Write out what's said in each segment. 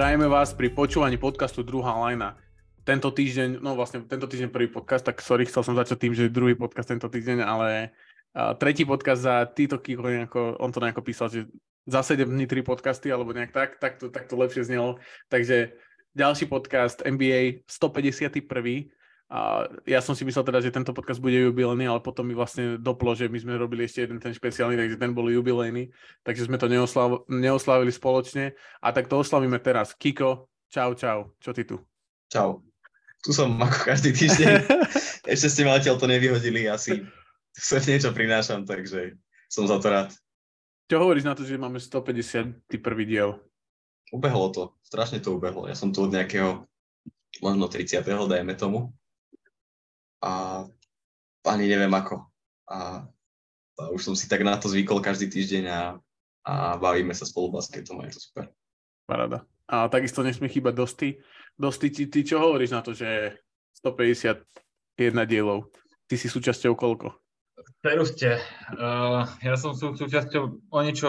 Zdravíme vás pri počúvaní podcastu Druhá lajna. Tento týždeň, no vlastne tento týždeň prvý podcast, tak sorry, chcel som začať tým, že druhý podcast tento týždeň, ale uh, tretí podcast za týto Kiko, nejako, on to nejako písal, že za 7 dní 3 podcasty, alebo nejak tak, tak to, tak to lepšie znelo. Takže ďalší podcast NBA 151. A ja som si myslel teda, že tento podcast bude jubilejný, ale potom mi vlastne doplo, že my sme robili ešte jeden ten špeciálny, takže ten bol jubilejný, takže sme to neoslav, neoslavili spoločne. A tak to oslavíme teraz. Kiko, Čau, čau. Čo ty tu? Čau. Tu som ako každý týždeň. Ešte ste ma to nevyhodili, asi sem niečo prinášam, takže som za to rád. Čo hovoríš na to, že máme 151. diel? Ubehlo to, strašne to ubehlo. Ja som tu od nejakého, možno 30. dajme tomu. A ani neviem ako. A, a už som si tak na to zvykol každý týždeň a, a bavíme sa spolu basketom a je to super. Paráda. A takisto nesmie chýbať Dosty. Dosty, ty, ty čo hovoríš na to, že 151 dielov? Ty si súčasťou koľko? Prerušte. Uh, ja som sú, súčasťou o niečo,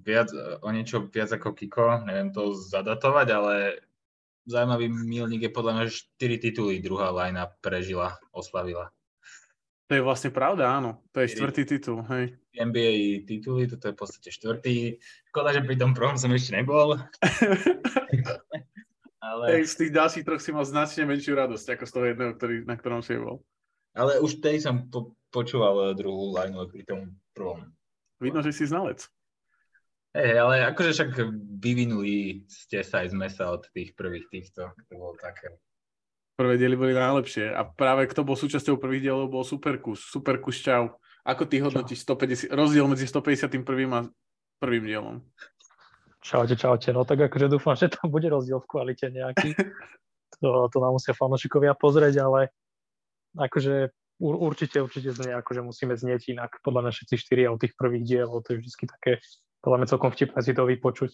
viac, o niečo viac ako Kiko, neviem to zadatovať, ale zaujímavý milník je podľa mňa, že 4 tituly druhá lajna prežila, oslavila. To je vlastne pravda, áno. To je štvrtý titul, hej. NBA tituly, toto je v podstate štvrtý. Škoda, že pri tom prvom som ešte nebol. Ale... Hej, z tých ďalších troch si mal značne menšiu radosť, ako z toho jedného, ktorý, na ktorom si bol. Ale už tej som po, počúval druhú lineu pri tom prvom. Vidno, že si znalec. Hej, ale akože však vyvinuli ste sa aj z mesa od tých prvých týchto. To bolo také Prvé diely boli najlepšie a práve kto bol súčasťou prvých dielov bol Superkus. Superkus čau. Ako ty hodnotíš 150, rozdiel medzi 151. a prvým dielom? Čaute, čaute. No tak akože dúfam, že tam bude rozdiel v kvalite nejaký. to, to nám musia fanošikovia pozrieť, ale akože určite, určite sme akože musíme znieť inak. Podľa mňa všetci štyri od tých prvých dielov, to je vždy také, podľa mňa celkom vtipné si to vypočuť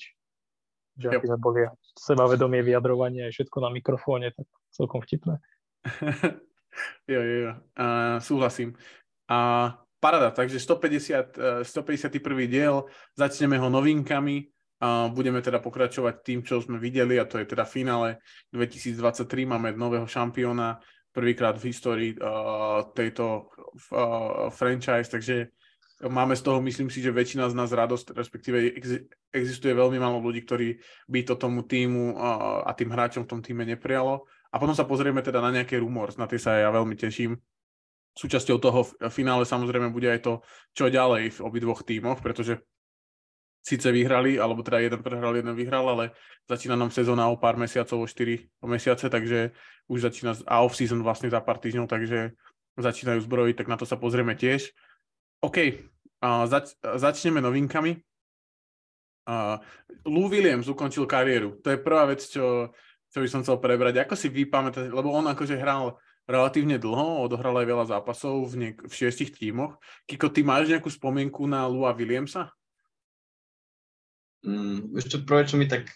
že aby sme boli sebavedomie, vyjadrovanie aj všetko na mikrofóne, tak celkom vtipné. jo, jo, jo. Uh, súhlasím. A parada, takže 150, uh, 151. diel, začneme ho novinkami, a budeme teda pokračovať tým, čo sme videli, a to je teda finále 2023, máme nového šampióna, prvýkrát v histórii uh, tejto uh, franchise, takže Máme z toho, myslím si, že väčšina z nás radosť, respektíve existuje veľmi málo ľudí, ktorí by to tomu týmu a tým hráčom v tom týme neprijalo. A potom sa pozrieme teda na nejaké rumors, na tie sa ja veľmi teším. Súčasťou toho finále samozrejme bude aj to, čo ďalej v obidvoch tímoch, pretože síce vyhrali, alebo teda jeden prehral, jeden vyhral, ale začína nám sezóna o pár mesiacov, o 4 mesiace, takže už začína a off-season vlastne za pár týždňov, takže začínajú zbrojiť, tak na to sa pozrieme tiež. OK, zač- začneme novinkami. Uh, Lou Williams ukončil kariéru. To je prvá vec, čo, čo by som chcel prebrať. Ako si vy pamätáte, lebo on akože hral relatívne dlho, odohral aj veľa zápasov v, niek- v šiestich tímoch. Kiko, ty máš nejakú spomienku na Lua Williamsa? Mm, ešte prvé, čo mi tak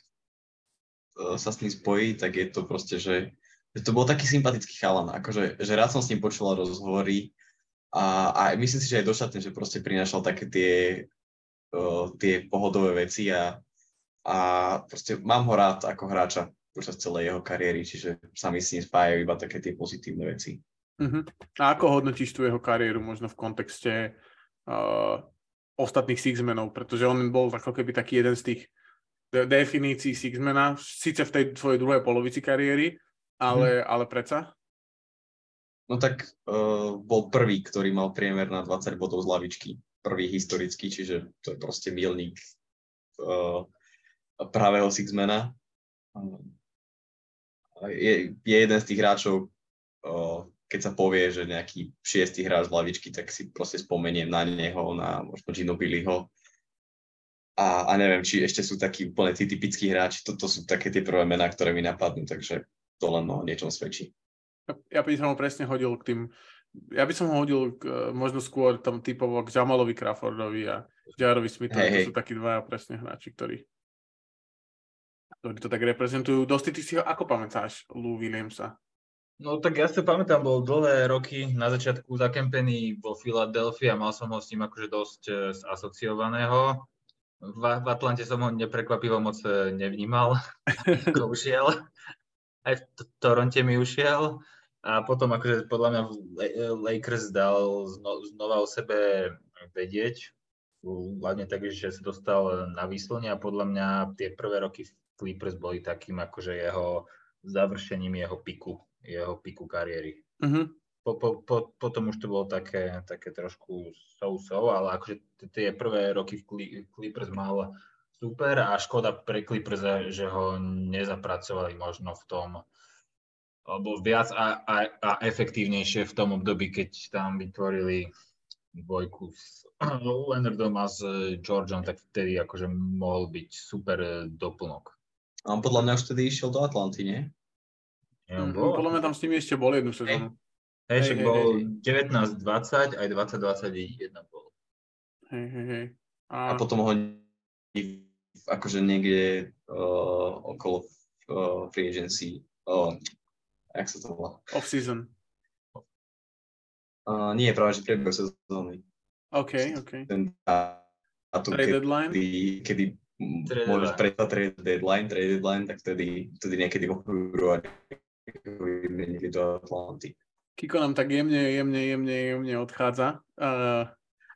uh, sa s ním spojí, tak je to proste, že, že to bol taký sympatický chalan. Akože, že rád som s ním počula rozhovory, a, a myslím si, že aj došatne, že proste prinašal také tie, uh, tie pohodové veci a, a proste mám ho rád ako hráča počas celej jeho kariéry, čiže sa mi s ním spájajú iba také tie pozitívne veci. Uh-huh. A ako hodnotíš tu jeho kariéru možno v kontexte uh, ostatných Sixmenov, pretože on bol ako keby taký jeden z tých de- definícií Sixmena, síce v tej svojej druhej polovici kariéry, ale, uh-huh. ale predsa? No tak uh, bol prvý, ktorý mal priemer na 20 bodov z lavičky. Prvý historický, čiže to je proste milník uh, pravého Sixmana. Je, je jeden z tých hráčov, uh, keď sa povie, že nejaký šiestý hráč z lavičky, tak si proste spomeniem na neho, na možno Ginobiliho. A, a neviem, či ešte sú takí úplne tí typickí hráči. Toto sú také tie prvé mená, ktoré mi napadnú, takže to len o niečom svedčí ja by som ho presne hodil k tým, ja by som ho hodil k, možno skôr tam typovo k Jamalovi Crawfordovi a Jarovi Smithovi, hey, to hey. sú takí dvaja presne hráči, ktorí, ktorí to tak reprezentujú. Dosti, ty si ho ako pamätáš, Lou Williamsa? No tak ja si pamätám, bol dlhé roky na začiatku zakempený vo Philadelphia a mal som ho s ním akože dosť e, asociovaného. v, v Atlante som ho neprekvapivo moc e, nevnímal, ako ušiel. Aj v Toronte mi ušiel. A potom akože podľa mňa Lakers dal zno, znova o sebe vedieť, hlavne tak, že sa dostal na výslne a podľa mňa tie prvé roky Clippers boli takým akože jeho završením jeho piku, jeho piku kariéry. Uh-huh po, po, po, potom už to bolo také, také trošku so-so, ale akože tie prvé roky v Clippers mal super a škoda pre Clippers, že ho nezapracovali možno v tom, alebo viac a, a, a efektívnejšie v tom období, keď tam vytvorili dvojku s Leonardom a s Georgeom, tak vtedy akože mohol byť super doplnok. A on podľa mňa už vtedy išiel do Atlanty, nie? Ja, mm, podľa mňa tam s nimi ešte bol jednu sezónu. Hej, však bol hej, 19-20, aj 20-21 bol. Hej, hej, hej. A... a potom ho akože niekde uh, okolo uh, free agency, uh, jak sa to volá? Off-season. Uh, nie, práve, že priebehu sezóny. OK, OK. Ten dátum, trade deadline? Kedy, kedy trade môžeš prejsť trade deadline, trade deadline, tak vtedy, vtedy niekedy vo februári vymenili do Atlanty. Kiko nám tak jemne, jemne, jemne, jemne odchádza. Uh,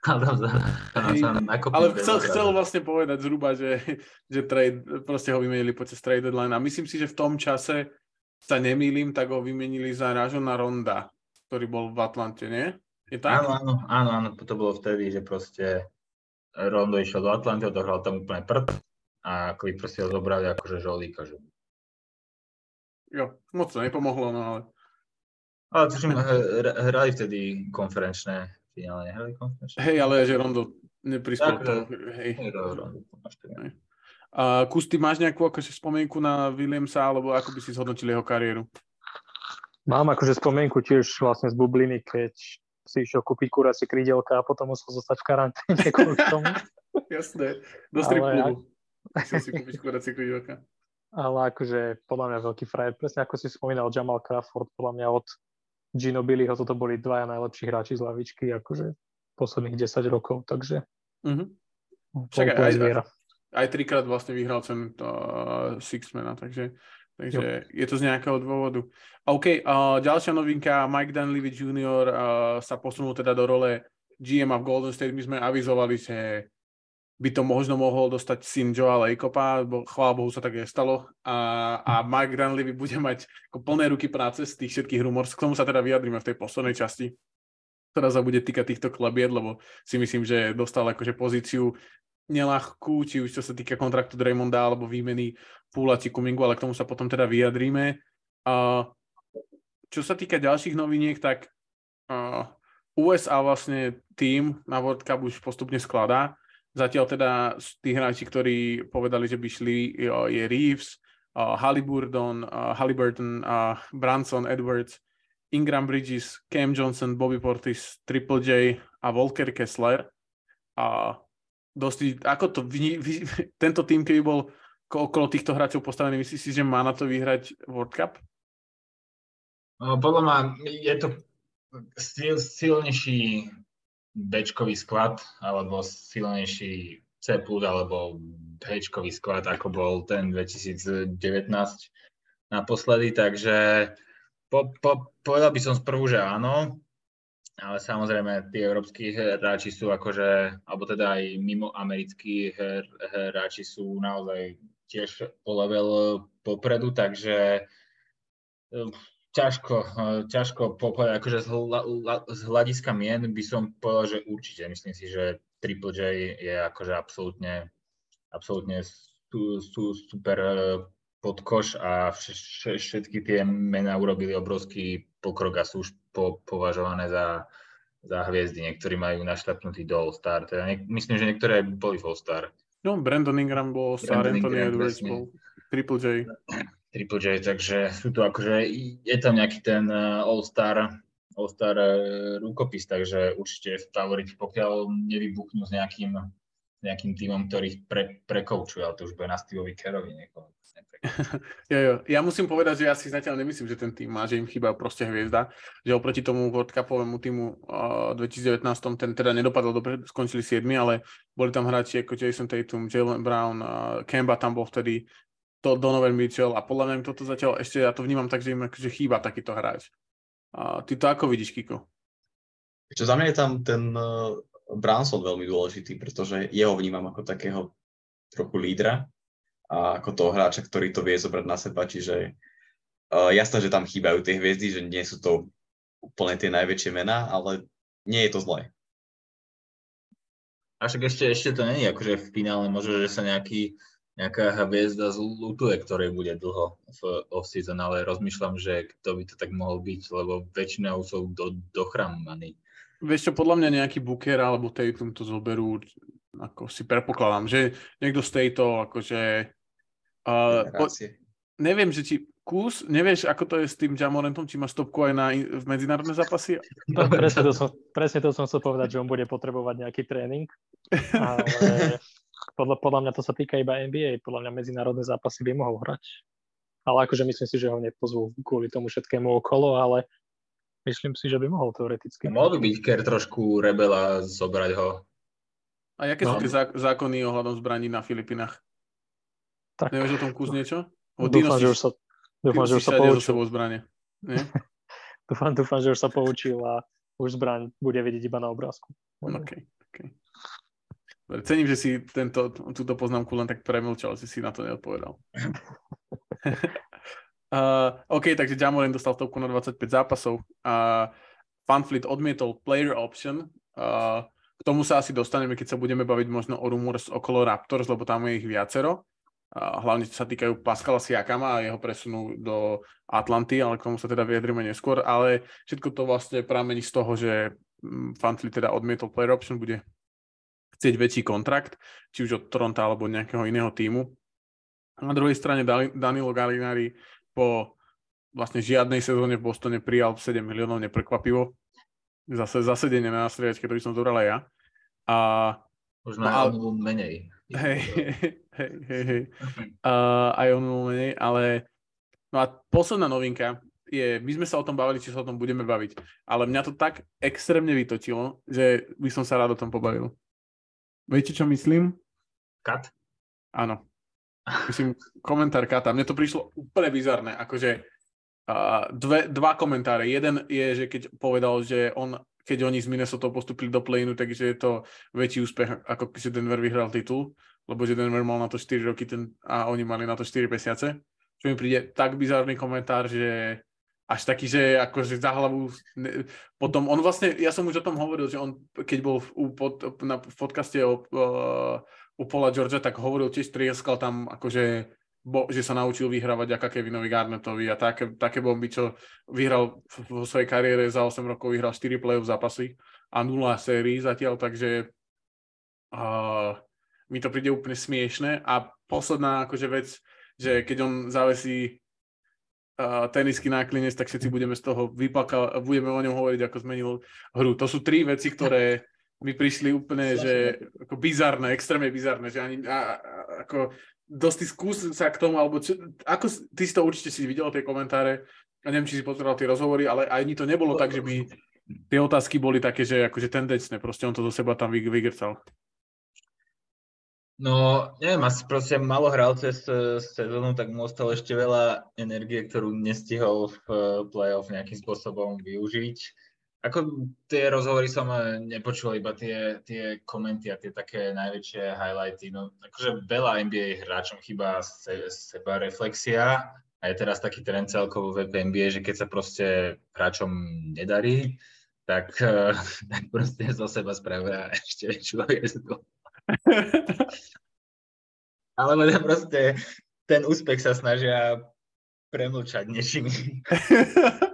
ale chcel, chcel vlastne povedať zhruba, že, že trade, proste ho vymenili počas trade deadline a myslím si, že v tom čase sa nemýlim, tak ho vymenili za Ražona Ronda, ktorý bol v Atlante, nie? Je tak? Áno, áno, áno, áno, to bolo vtedy, že proste Rondo išiel do Atlanty, odohral tam úplne prd a Clippers si ho zobrali akože žolíka. Že... Jo, moc to nepomohlo, no ale ale tuším, hrali vtedy konferenčné finále, nehrali konferenčné? Hej, ale že Rondo neprispel to. Hej. hej. A Kus, ty máš nejakú akože spomienku na Williamsa, alebo ako by si zhodnotil jeho kariéru? Mám akože spomienku tiež vlastne z bubliny, keď si išiel kúpiť kuracie krídelka a potom musel zostať v karanténe kvôli tomu. Jasné, do strip klubu. Musel si kúpiť kuracie krídelka. Ale akože podľa mňa veľký frajer, presne ako si spomínal Jamal Crawford, podľa mňa od Gino Billyho, toto boli dvaja najlepší hráči z lavičky, akože posledných 10 rokov, takže mm-hmm. Však aj, aj, aj, aj trikrát vlastne vyhral cenu uh, Sixmana, takže, takže je to z nejakého dôvodu. OK, uh, ďalšia novinka, Mike Dunleavy Jr. Uh, sa posunul teda do role GM v Golden State. My sme avizovali, že by to možno mohol dostať syn Joa Lakeopa, bo chvála Bohu sa tak stalo. A, a Mike Granley bude mať ako plné ruky práce z tých všetkých rumors. K tomu sa teda vyjadríme v tej poslednej časti, ktorá sa bude týkať týchto klabiet, lebo si myslím, že dostal akože pozíciu nelahkú, či už čo sa týka kontraktu Draymonda alebo výmeny Púla či Kumingu, ale k tomu sa potom teda vyjadríme. Čo sa týka ďalších noviniek, tak USA vlastne tým na World Cup už postupne skladá Zatiaľ teda tí hráči, ktorí povedali, že by šli, je Reeves, Halliburton, Halliburton, Branson, Edwards, Ingram Bridges, Cam Johnson, Bobby Portis, Triple J a Volker Kessler. A dosť, ako to, vy, vy, tento tým, keby bol okolo týchto hráčov postavený, myslíš si, že má na to vyhrať World Cup? No, podľa mňa je to sil, silnejší Bčkový sklad alebo silnejší C alebo Bčkový sklad, ako bol ten 2019 naposledy, takže po, po, povedal by som sprvu, že áno, ale samozrejme tí európsky hráči sú akože, alebo teda aj mimo americkí hráči sú naozaj tiež po level popredu, takže ťažko, eh, ťažko povedať, akože z, hla, z hľadiska mien by som povedal, že určite. Myslím si, že Triple J je akože absolútne, absolútne sú, sú super podkoš a všetky tie mená urobili obrovský pokrok a sú po, považované za, za hviezdy. Niektorí majú našľapnutý do All-Star. Teda niek- myslím, že niektoré boli v All-Star. No, Brandon Ingram bol All-Star, Anthony Edwards bol Triple J. Triple J, takže sú tu akože, je tam nejaký ten eh, All-Star, All-Star eh, rukopis, takže určite favoriti, pokiaľ nevybuchnú s nejakým nejakým týmom, ktorých pre, prekoučuje, ale to už bude na Steveovi Kerovi niekoho. jo, jo. Ja musím povedať, že ja si zatiaľ nemyslím, že ten tým má, že im chýba proste hviezda, že oproti tomu World Cupovému týmu uh, 2019 ten teda nedopadol dobre, skončili 7, ale boli tam hráči ako Jason Tatum, Jalen Brown, uh, Kemba tam bol vtedy, to Donovan Mitchell a podľa mňa im toto zatiaľ ešte, ja to vnímam tak, že im akože chýba takýto hráč. Uh, ty to ako vidíš, Kiko? Čo za mňa je tam ten uh, Branson veľmi dôležitý, pretože jeho vnímam ako takého trochu lídra, a ako toho hráča, ktorý to vie zobrať na seba, čiže uh, jasné, že tam chýbajú tie hviezdy, že nie sú to úplne tie najväčšie mená, ale nie je to zlé. A však ešte, ešte to není akože v finále, možno, že sa nejaký, nejaká hviezda zlutuje, ktorej bude dlho v off-season, ale rozmýšľam, že kto by to tak mohol byť, lebo väčšinou sú do, dochramaní. Vieš čo, podľa mňa nejaký Booker alebo Tatum to zoberú, ako si predpokladám, že niekto z tejto akože Uh, po, neviem, že či kus, nevieš, ako to je s tým Jamorentom, či má stopku aj na v medzinárodné zápasy? No, presne, to som, presne to som chcel povedať, že on bude potrebovať nejaký tréning, ale podľa, podľa mňa to sa týka iba NBA, podľa mňa medzinárodné zápasy by mohol hrať. Ale akože myslím si, že ho nepozvú kvôli tomu všetkému okolo, ale myslím si, že by mohol teoreticky. Mohol by byť Ker trošku rebela zobrať ho. A aké no. sú tie zákony ohľadom zbraní na Filipinách? Tak. Nevieš o tom kus niečo? O dúfam, že už sa, dúfam, že už sa poučil. zbranie. Nie? dúfam, dúfam, že už sa poučil a už zbraň bude vidieť iba na obrázku. OK, OK. Cením, že si tento, túto poznámku len tak premlčal, že si na to neodpovedal. uh, OK, takže Jamoren dostal stovku na 25 zápasov. Uh, Fanfleet odmietol player option. Uh, k tomu sa asi dostaneme, keď sa budeme baviť možno o rumors okolo Raptors, lebo tam je ich viacero hlavne sa týkajú Pascala Siakama a jeho presunu do Atlanty, ale k tomu sa teda vyjadrime neskôr, ale všetko to vlastne pramení z toho, že mm, Fantli teda odmietol player option, bude chcieť väčší kontrakt, či už od Toronto alebo nejakého iného týmu. Na druhej strane Danilo Gallinari po vlastne žiadnej sezóne v Bostone prijal 7 miliónov neprekvapivo. Zase zasedenie na striedačke, to by som zobral aj ja. A, Možno no, aj menej. Hej, hej, hej, hej. Uh, aj on menej, ale no a posledná novinka je, my sme sa o tom bavili, či sa o tom budeme baviť, ale mňa to tak extrémne vytočilo, že by som sa rád o tom pobavil. Viete, čo myslím? Kat? Áno. Myslím, komentár Kata. Mne to prišlo úplne bizarné, akože uh, dve, dva komentáre. Jeden je, že keď povedal, že on keď oni z Minnesota postupili do playinu, takže je to väčší úspech, ako keď Denver vyhral titul, lebo že Denver mal na to 4 roky ten, a oni mali na to 4 mesiace. Čo mi príde tak bizarný komentár, že až taký, že akože za hlavu, ne, potom on vlastne, ja som už o tom hovoril, že on keď bol v, pod, na, v podcaste o, uh, u Paula Georgia, tak hovoril tiež, trieskal tam akože bo, že sa naučil vyhrávať ako Kevinovi Garnetovi a také, také bomby, čo vyhral vo svojej kariére za 8 rokov, vyhral 4 play-off zápasy a 0 sérií zatiaľ, takže uh, mi to príde úplne smiešne a posledná akože vec, že keď on zavesí tenisky na klinec, tak všetci budeme z toho vyplakať, budeme o ňom hovoriť, ako zmenil hru. To sú tri veci, ktoré mi prišli úplne, že ako bizarné, extrémne bizarné, že ani, a, a, ako dosť skús sa k tomu, alebo čo, ako, ty si to určite si videl, tie komentáre, a neviem, či si pozeral tie rozhovory, ale ani to nebolo tak, že by tie otázky boli také, že akože tendenčné, proste on to do seba tam vygrcal. No, neviem, asi proste malo hral cez sezónu, tak mu ostalo ešte veľa energie, ktorú nestihol v play-off nejakým spôsobom využiť ako tie rozhovory som eh, nepočul, iba tie, tie komenty a tie také najväčšie highlighty. No, akože veľa NBA hráčom chýba se, seba reflexia a je teraz taký trend celkovo v NBA, že keď sa proste hráčom nedarí, tak, uh, tak proste zo seba spravia ešte väčšiu hviezdu. Alebo proste ten úspech sa snažia premlčať niečím.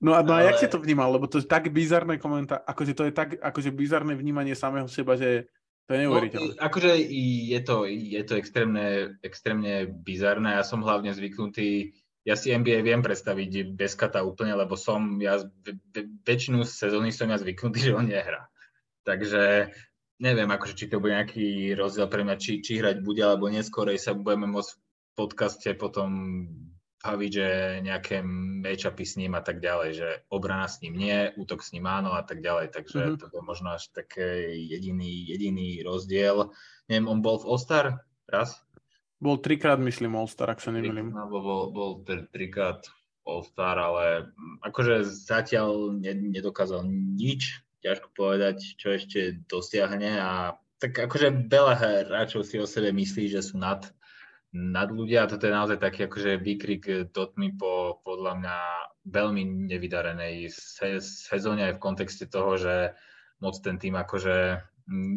No a, no a ale... jak si to vnímal? Lebo to je tak bizarné komentár, akože to je tak akože bizarné vnímanie samého seba, že to je neuveriteľné. No, akože je to, je to extrémne, extrémne bizarné. Ja som hlavne zvyknutý, ja si NBA viem predstaviť bez kata úplne, lebo som, ja väčšinu sezóny som ja zvyknutý, že on nehrá. Takže neviem, akože, či to bude nejaký rozdiel pre mňa, či, či hrať bude, alebo neskorej sa budeme môcť v podcaste potom baviť, že nejaké matchupy s ním a tak ďalej, že obrana s ním nie, útok s ním áno a tak ďalej, takže mm-hmm. to je možno až také jediný, jediný rozdiel. Neviem, on bol v All-Star raz? Bol trikrát, myslím, All-Star, ak sa nemýlim. No, bol, bol trikrát All-Star, ale akože zatiaľ nedokázal nič, ťažko povedať, čo ešte dosiahne a tak akože veľa hráčov si o sebe myslí, že sú nad nad ľudia. Toto je naozaj taký akože výkrik Dotmy po podľa mňa veľmi nevydarenej se- sezóne aj v kontexte toho, že moc ten tým akože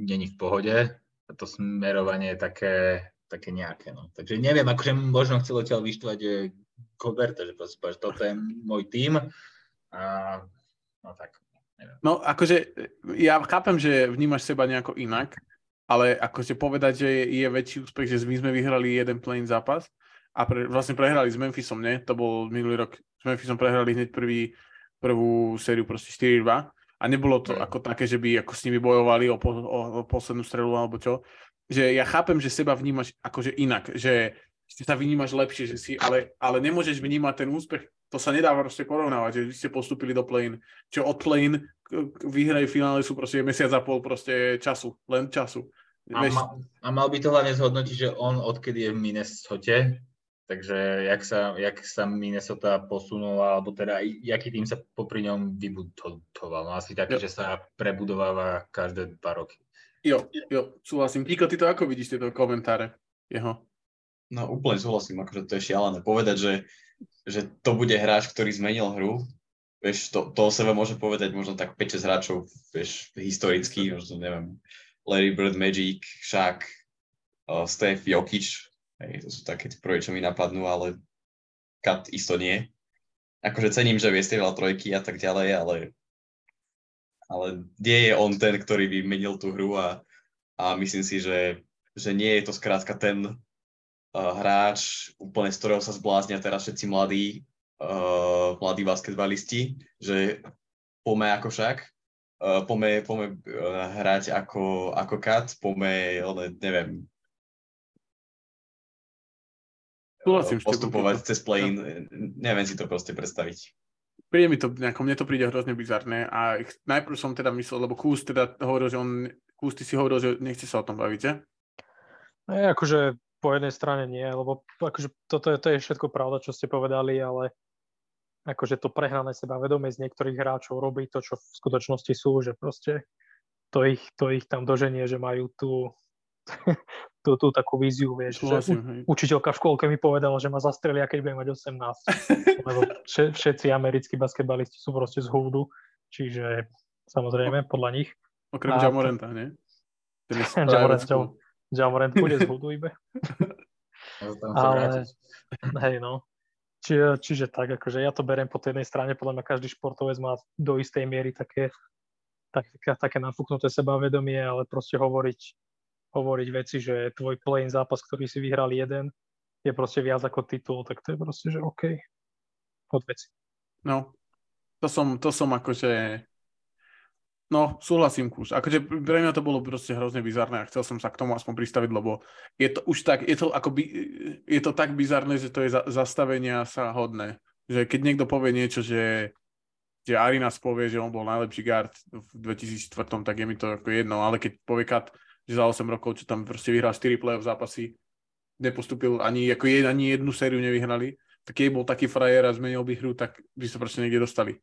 není v pohode. To smerovanie je také, také nejaké. No. Takže neviem, akože možno chcel odtiaľ vyštvať Goberta, že proste že toto je môj tým. A, no tak. No akože ja chápem, že vnímaš seba nejako inak, ale akože povedať, že je, väčší úspech, že my sme vyhrali jeden play zápas a pre, vlastne prehrali s Memphisom, nie? To bol minulý rok, s Memphisom prehrali hneď prvý, prvú sériu proste 4-2 a nebolo to mm. ako také, že by ako s nimi bojovali o, po, o, o poslednú strelu alebo čo. Že ja chápem, že seba vnímaš akože inak, že sa vnímaš lepšie, že si, ale, ale nemôžeš vnímať ten úspech, to sa nedá proste porovnávať, že vy ste postupili do play čo od play výhrajú finále sú proste mesiac a pol proste času, len času. A, ma, a mal by to hlavne zhodnotiť, že on odkedy je v Minnesota, takže jak sa, jak sa Minnesota posunula, alebo teda jaký tým sa popri ňom vybudoval. No asi také, jo. že sa prebudováva každé dva roky. Jo, jo, súhlasím. Kiko, ty to ako vidíš tieto komentáre jeho? No úplne súhlasím, akože to je šialené. Povedať, že, že to bude hráč, ktorý zmenil hru, vieš, to, to o sebe môže povedať možno tak 5-6 hráčov, vieš, historicky, možno neviem, Larry Bird, Magic, Shaq, uh, Steph, Jokic, hej, to sú také prvé, čo mi napadnú, ale Kat isto nie. Akože cením, že vie strieľať trojky a tak ďalej, ale, ale nie je on ten, ktorý by menil tú hru a, a myslím si, že, že nie je to skrátka ten hráč, úplne z ktorého sa zbláznia teraz všetci mladí, uh, mladí basketbalisti, že pome ako však, uh, pome, pome uh, hrať ako, ako kat, pome, ale neviem, Súhlasím, postupovať cez play neviem si to proste predstaviť. Príde mi to, nejako, mne to príde hrozne bizarné a najprv som teda myslel, lebo Kús teda hovoril, že on, Kús, ty si hovoril, že nechce sa o tom baviť, že? No, akože po jednej strane nie, lebo akože toto je, to je všetko pravda, čo ste povedali, ale akože to prehrané sebavedomie z niektorých hráčov robí to, čo v skutočnosti sú, že proste to ich, to ich tam doženie, že majú tú, tú, tú takú víziu, vieš, že u, učiteľka v škôlke mi povedala, že ma zastrelia, keď budem mať 18. Lebo všetci americkí basketbalisti sú proste z húdu, čiže samozrejme podľa nich. Okrem Jamorenta, nie? Jamorant, Jamorant bude z iba. Ale, hej no, Čiže, čiže tak, akože ja to beriem po tej jednej strane, podľa mňa každý športovec má do istej miery také, také, také nafúknuté sebavedomie, ale proste hovoriť, hovoriť veci, že tvoj play zápas, ktorý si vyhral jeden, je proste viac ako titul, tak to je proste, že OK. Od veci. No, to som, to som akože No, súhlasím, Kus. Akože pre mňa to bolo proste hrozne bizarné a chcel som sa k tomu aspoň pristaviť, lebo je to už tak, je to, by, je to tak bizarné, že to je za, zastavenia sa hodné. Že keď niekto povie niečo, že, že Arinas povie, že on bol najlepší guard v 2004, tak je mi to ako jedno, ale keď povie Kat, že za 8 rokov, čo tam proste vyhral 4 play-off zápasy, nepostupil ani, ako jed, ani jednu sériu nevyhrali, tak keď bol taký frajer a zmenil by hru, tak by sa proste niekde dostali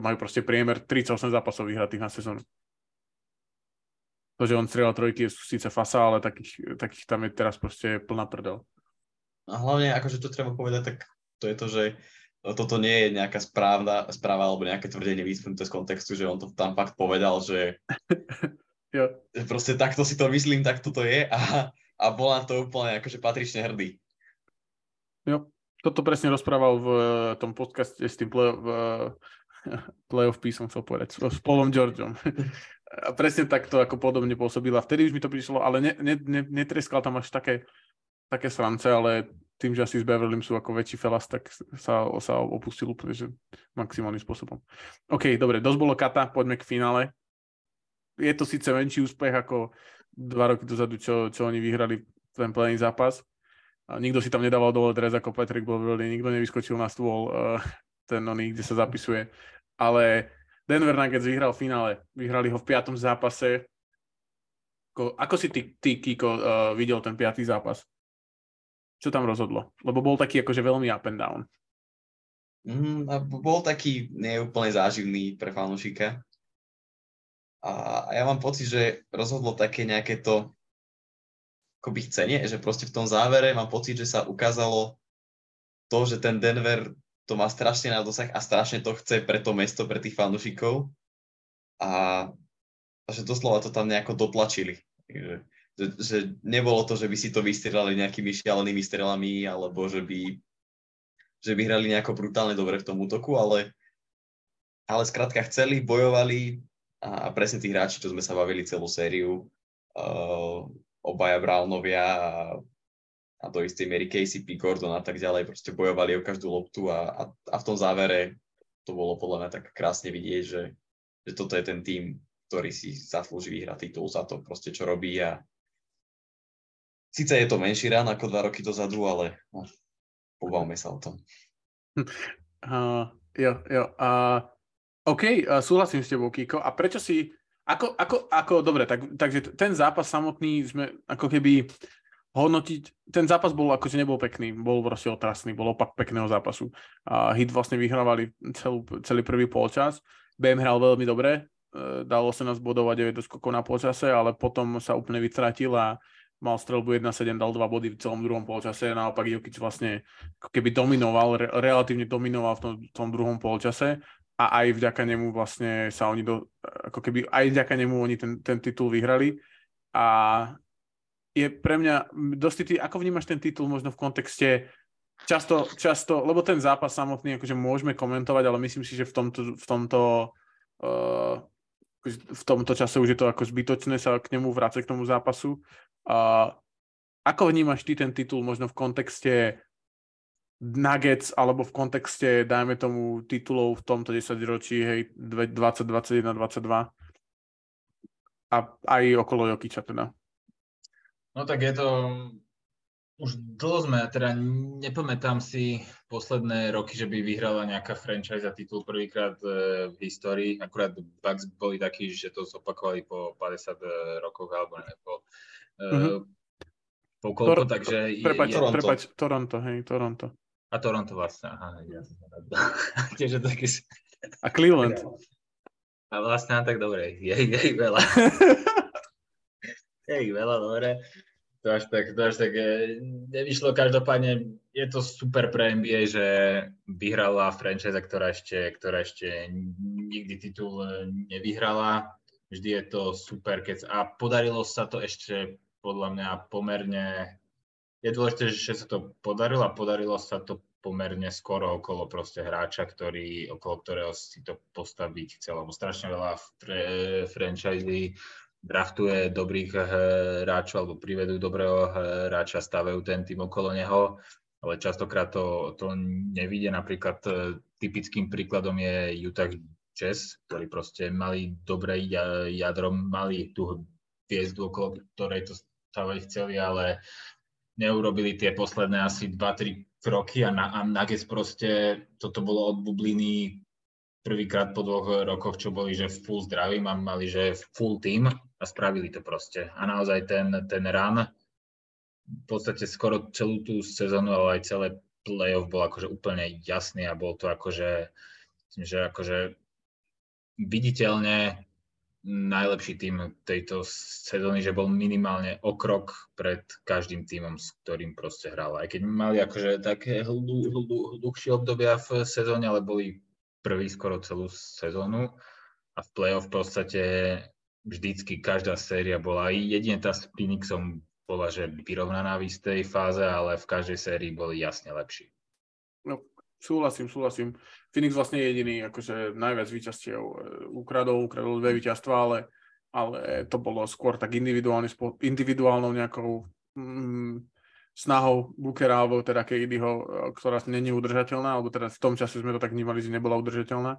majú proste priemer 38 zápasov vyhratých na sezónu. To, že on strieľal trojky, je síce fasa, ale takých, takých tam je teraz proste plná prdel. A hlavne, akože to treba povedať, tak to je to, že toto nie je nejaká správna, správa alebo nejaké tvrdenie vyspnuté z kontextu, že on to tam fakt povedal, že, jo. proste takto si to myslím, tak to je a, a bol na to úplne akože patrične hrdý. Jo, toto presne rozprával v tom podcaste s tým play, v, playoff P som chcel povedať, s Paulom Georgeom. A presne takto ako podobne pôsobila. Vtedy už mi to prišlo, ale ne, ne, ne, netreskal tam až také, také srance, ale tým, že asi s Beverlym sú ako väčší felas, tak sa, sa opustil úplne že maximálnym spôsobom. OK, dobre, dosť bolo kata, poďme k finále. je to síce menší úspech ako dva roky dozadu, čo, čo oni vyhrali ten plný zápas. A nikto si tam nedával dole dres ako Patrick Beverly, nikto nevyskočil na stôl uh, ten oný, kde sa zapisuje. Ale Denver Nuggets vyhral v finále. Vyhrali ho v piatom zápase. Ako, ako si ty, ty Kiko, uh, videl ten piatý zápas? Čo tam rozhodlo? Lebo bol taký akože veľmi up and down. Mm, bol taký neúplne záživný pre fanúšika. A ja mám pocit, že rozhodlo také nejaké to akoby chcenie, že proste v tom závere mám pocit, že sa ukázalo to, že ten Denver to má strašne na dosah a strašne to chce pre to mesto, pre tých fanúšikov. A, že doslova to tam nejako dotlačili. Že, že, že nebolo to, že by si to vystrelali nejakými šialenými strelami, alebo že by, že by hrali nejako brutálne dobre v tom útoku, ale, ale skrátka chceli, bojovali a, a presne tí hráči, čo sme sa bavili celú sériu, uh, obaja Brownovia a a do istej miery KCP, Gordon a tak ďalej, proste bojovali o každú loptu a, a, a v tom závere to bolo podľa mňa tak krásne vidieť, že, že toto je ten tým, ktorý si zaslúži vyhrať titul za to proste, čo robí a síce je to menší rán ako dva roky dozadu, ale no, pobavme sa o tom. Uh, jo, jo. Uh, OK, uh, súhlasím s tebou, Kiko. A prečo si... Ako, ako, ako, dobre, tak, takže ten zápas samotný sme ako keby hodnotiť, ten zápas bol akože nebol pekný, bol proste otrasný, bol opak pekného zápasu. A Hit vlastne vyhrávali celú, celý prvý polčas. BM hral veľmi dobre, e, dalo sa nás bodovať 9 skokov na polčase, ale potom sa úplne vytratil a mal strelbu 1-7, dal 2 body v celom druhom polčase, naopak Jokic vlastne keby dominoval, re, relatívne dominoval v tom, tom druhom polčase a aj vďaka nemu vlastne sa oni do, ako keby aj vďaka nemu oni ten, ten titul vyhrali a je pre mňa dosť ty, ako vnímaš ten titul možno v kontexte často, často, lebo ten zápas samotný akože môžeme komentovať, ale myslím si, že v tomto, v tomto uh, v tomto čase už je to ako zbytočné sa k nemu vrácať k tomu zápasu. Uh, ako vnímaš ty ten titul možno v kontexte Nuggets alebo v kontexte, dajme tomu, titulov v tomto 10 ročí, hej, 20, 21, 22 a aj okolo Jokiča teda? No tak je to, už dlho sme, teda nepamätám si posledné roky, že by vyhrala nejaká franchise a titul prvýkrát e, v histórii. Akurát Bucks boli takí, že to zopakovali po 50 e, rokoch, alebo neviem, po, mm-hmm. po koľko, Tor- takže... Prepač, je, Toronto. prepač, Toronto, hej, Toronto. A Toronto vlastne, aha, ja som Tiež taký... A Cleveland. A vlastne, tak dobre, je, je veľa. je veľa, dobre to až tak, to až tak e, nevyšlo. Každopádne je to super pre NBA, že vyhrala franchise, ktorá ešte, ktorá ešte nikdy titul e, nevyhrala. Vždy je to super, keď a podarilo sa to ešte podľa mňa pomerne je dôležité, že sa to podarilo a podarilo sa to pomerne skoro okolo proste hráča, ktorý, okolo ktorého si to postaviť chcel, lebo strašne veľa fr- franchise draftuje dobrých eh, hráčov alebo privedú dobrého eh, hráča, stavajú ten tým okolo neho, ale častokrát to, to nevidie. Napríklad eh, typickým príkladom je Utah Jazz, ktorí proste mali dobré jadro, mali tú hviezdu, okolo ktorej to stavať chceli, ale neurobili tie posledné asi 2-3 kroky a, na, a Nuggets proste, toto bolo od bubliny prvýkrát po dvoch rokoch, čo boli, že full zdraví, mali, že full team a spravili to proste. A naozaj ten, ten run, v podstate skoro celú tú sezónu, ale aj celé playoff bol akože úplne jasný a bol to akože, myslím, že akože viditeľne najlepší tým tejto sezóny, že bol minimálne o krok pred každým týmom, s ktorým proste hral. Aj keď mali akože také dlhšie obdobia v sezóne, ale boli prvý skoro celú sezónu a v play-off v podstate vždycky každá séria bola, jedine tá s Phoenixom bola, že vyrovnaná v istej fáze, ale v každej sérii boli jasne lepší. No, súhlasím, súhlasím. Phoenix vlastne je jediný, akože najviac výťastiev e, ukradol, ukradol dve víťazstva, ale, ale to bolo skôr tak individuálnou nejakou mm, snahou Bookera alebo teda KDho, e, ktorá není udržateľná, alebo teda v tom čase sme to tak vnímali, že nebola udržateľná.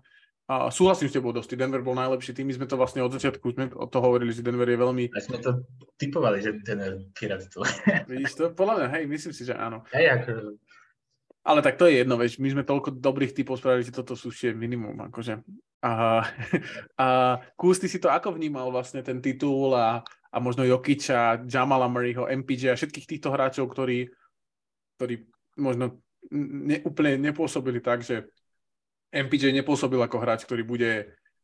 A súhlasím s tebou dosť, Denver bol najlepší tým, my sme to vlastne od začiatku, sme o to hovorili, že Denver je veľmi... A sme to typovali, že Denver vyhrá titul. Vidíš to? Podľa mňa, hej, myslím si, že áno. Hej, ako... Ale tak to je jedno, veď my sme toľko dobrých typov spravili, že toto sú ešte minimum, akože. A, a Kús, ty si to ako vnímal vlastne ten titul a, a možno Jokiča, Jamala Murrayho, MPJ a všetkých týchto hráčov, ktorí, ktorí možno ne, úplne nepôsobili tak, že MPJ nepôsobil ako hráč, ktorý bude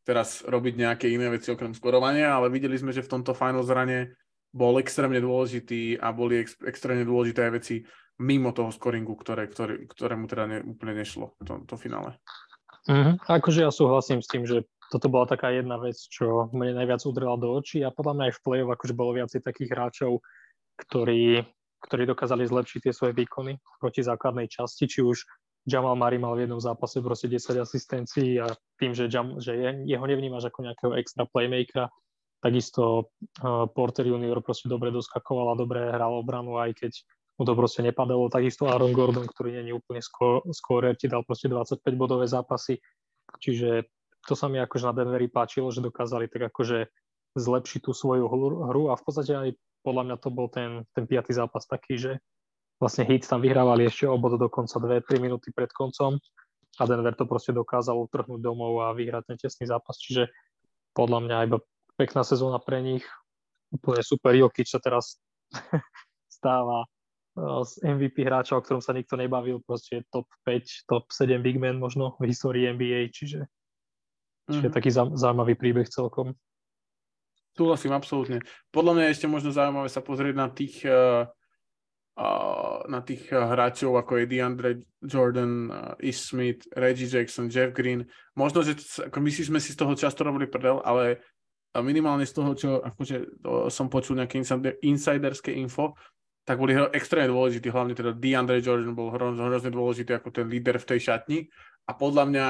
teraz robiť nejaké iné veci okrem skorovania, ale videli sme, že v tomto final zrane bol extrémne dôležitý a boli ex, extrémne dôležité veci mimo toho scoringu, ktoré, ktoré, ktorému teda ne, úplne nešlo to, to finále. Mm-hmm. Akože ja súhlasím s tým, že toto bola taká jedna vec, čo mne najviac udrela do očí a podľa mňa aj v play-off akože bolo viacej takých hráčov, ktorí, ktorí dokázali zlepšiť tie svoje výkony proti základnej časti, či už Jamal Murray mal v jednom zápase proste 10 asistencií a tým, že, Jam, že je, jeho nevnímaš ako nejakého extra playmakera, takisto uh, Porter Junior proste dobre doskakoval a dobre hral obranu, aj keď mu to proste nepadalo. Takisto Aaron Gordon, ktorý nie je úplne skôr, ti dal proste 25 bodové zápasy. Čiže to sa mi akože na Denveri páčilo, že dokázali tak akože zlepšiť tú svoju hru a v podstate aj podľa mňa to bol ten, ten piatý zápas taký, že vlastne Heat tam vyhrávali ešte o bod dokonca 2-3 minúty pred koncom a Denver to proste dokázal utrhnúť domov a vyhrať ten tesný zápas, čiže podľa mňa iba pekná sezóna pre nich, úplne super, Jokic sa teraz stáva z MVP hráča, o ktorom sa nikto nebavil, proste top 5, top 7 big man možno v histórii NBA, čiže. Čiže mhm. taký zaujímavý príbeh celkom. Súhlasím, absolútne. Podľa mňa je ešte možno zaujímavé sa pozrieť na tých uh, na tých eh, hráčov ako je DeAndre Jordan, uh, Ish Smith, Reggie Jackson, Jeff Green. Možno, že ako my si sme si z toho často robili prdel, ale minimálne z toho, čo akože, som počul nejaké insiderské info, tak boli extrémne dôležití, hlavne teda DeAndre Jordan bol hrozne dôležitý ako ten líder v tej šatni a podľa mňa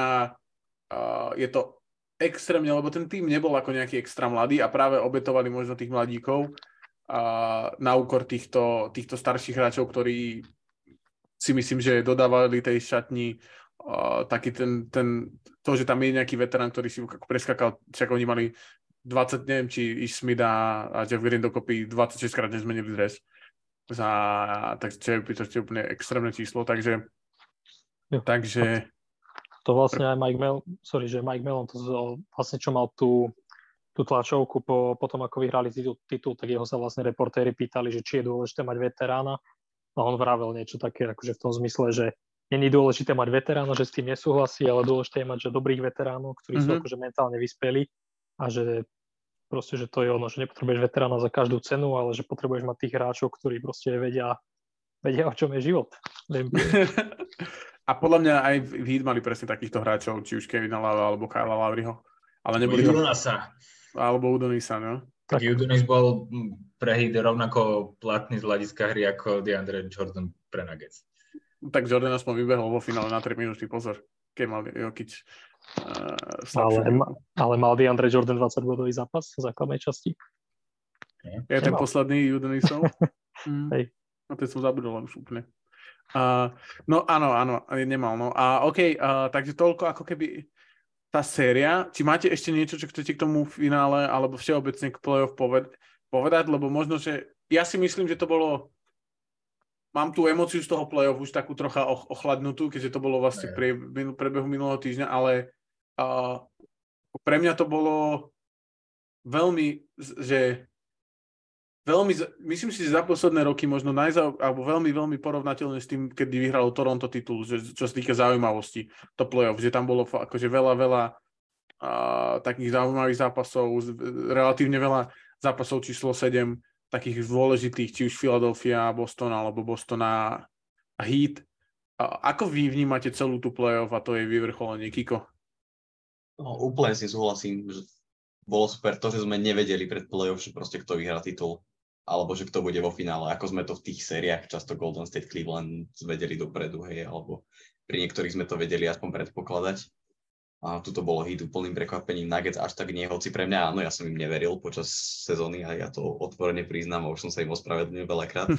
uh, je to extrémne, lebo ten tým nebol ako nejaký extra mladý a práve obetovali možno tých mladíkov a na úkor týchto, týchto starších hráčov, ktorí si myslím, že dodávali tej šatni uh, taký ten, ten, to, že tam je nejaký veterán, ktorý si preskakal, však oni mali 20, neviem, či Ish Smith a, a Jeff Green dokopy 26 krát nezmenili dres. Za, tak čo je, to je úplne extrémne číslo, takže jo. takže to vlastne aj Mike Mel, sorry, že Mike Mellon to vlastne čo mal tú tú tlačovku po, po tom, ako vyhrali titul, titul, tak jeho sa vlastne reportéri pýtali, že či je dôležité mať veterána. A on vravel niečo také, akože v tom zmysle, že není dôležité mať veterána, že s tým nesúhlasí, ale dôležité je mať že dobrých veteránov, ktorí mm-hmm. sú mhm. akože mentálne vyspelí a že proste, že to je ono, že nepotrebuješ veterána za každú cenu, ale že potrebuješ mať tých hráčov, ktorí proste vedia, vedia o čom je život. a podľa mňa aj v Heat mali presne takýchto hráčov, či už Kevina Lava alebo Kyla Lavriho. Ale neboli to... Alebo Udonisa, no. Tak Udonis bol pre Heat rovnako platný z hľadiska hry ako DeAndre Jordan pre Nuggets. Tak Jordan aspoň vybehol vo finále na 3 minúty, pozor, keď mal Jokic uh, ale, ale mal DeAndre Jordan 20 bodový zápas v základnej časti. Je ten posledný Udonisov? mm. Hej. No to som zabudol už úplne. Uh, no áno, áno, nemal. No. A OK, uh, takže toľko ako keby tá séria. Či máte ešte niečo, čo chcete k tomu finále alebo všeobecne k playoff poved- povedať, lebo možno, že ja si myslím, že to bolo mám tú emociu z toho playoff už takú trocha ochladnutú, keďže to bolo vlastne pre, prebehu minulého týždňa, ale uh, pre mňa to bolo veľmi, že veľmi, myslím si, že za posledné roky možno najzau, alebo veľmi, veľmi porovnateľné s tým, kedy vyhralo Toronto titul, že, čo sa týka zaujímavosti, to playoff, že tam bolo akože veľa, veľa a, takých zaujímavých zápasov, relatívne veľa zápasov číslo 7, takých dôležitých, či už Philadelphia, Boston, alebo Boston a Heat. A, ako vy vnímate celú tú playoff a to je vyvrcholenie, Kiko? No, úplne si súhlasím, že bolo super to, že sme nevedeli pred playoff, že proste kto vyhrá titul alebo že kto bude vo finále, ako sme to v tých sériách, často Golden State Cleveland vedeli dopredu, hej, alebo pri niektorých sme to vedeli aspoň predpokladať. A tu to bolo hit úplným prekvapením Nuggets až tak nie, hoci pre mňa áno, ja som im neveril počas sezóny a ja to otvorene priznám a už som sa im ospravedlnil veľakrát.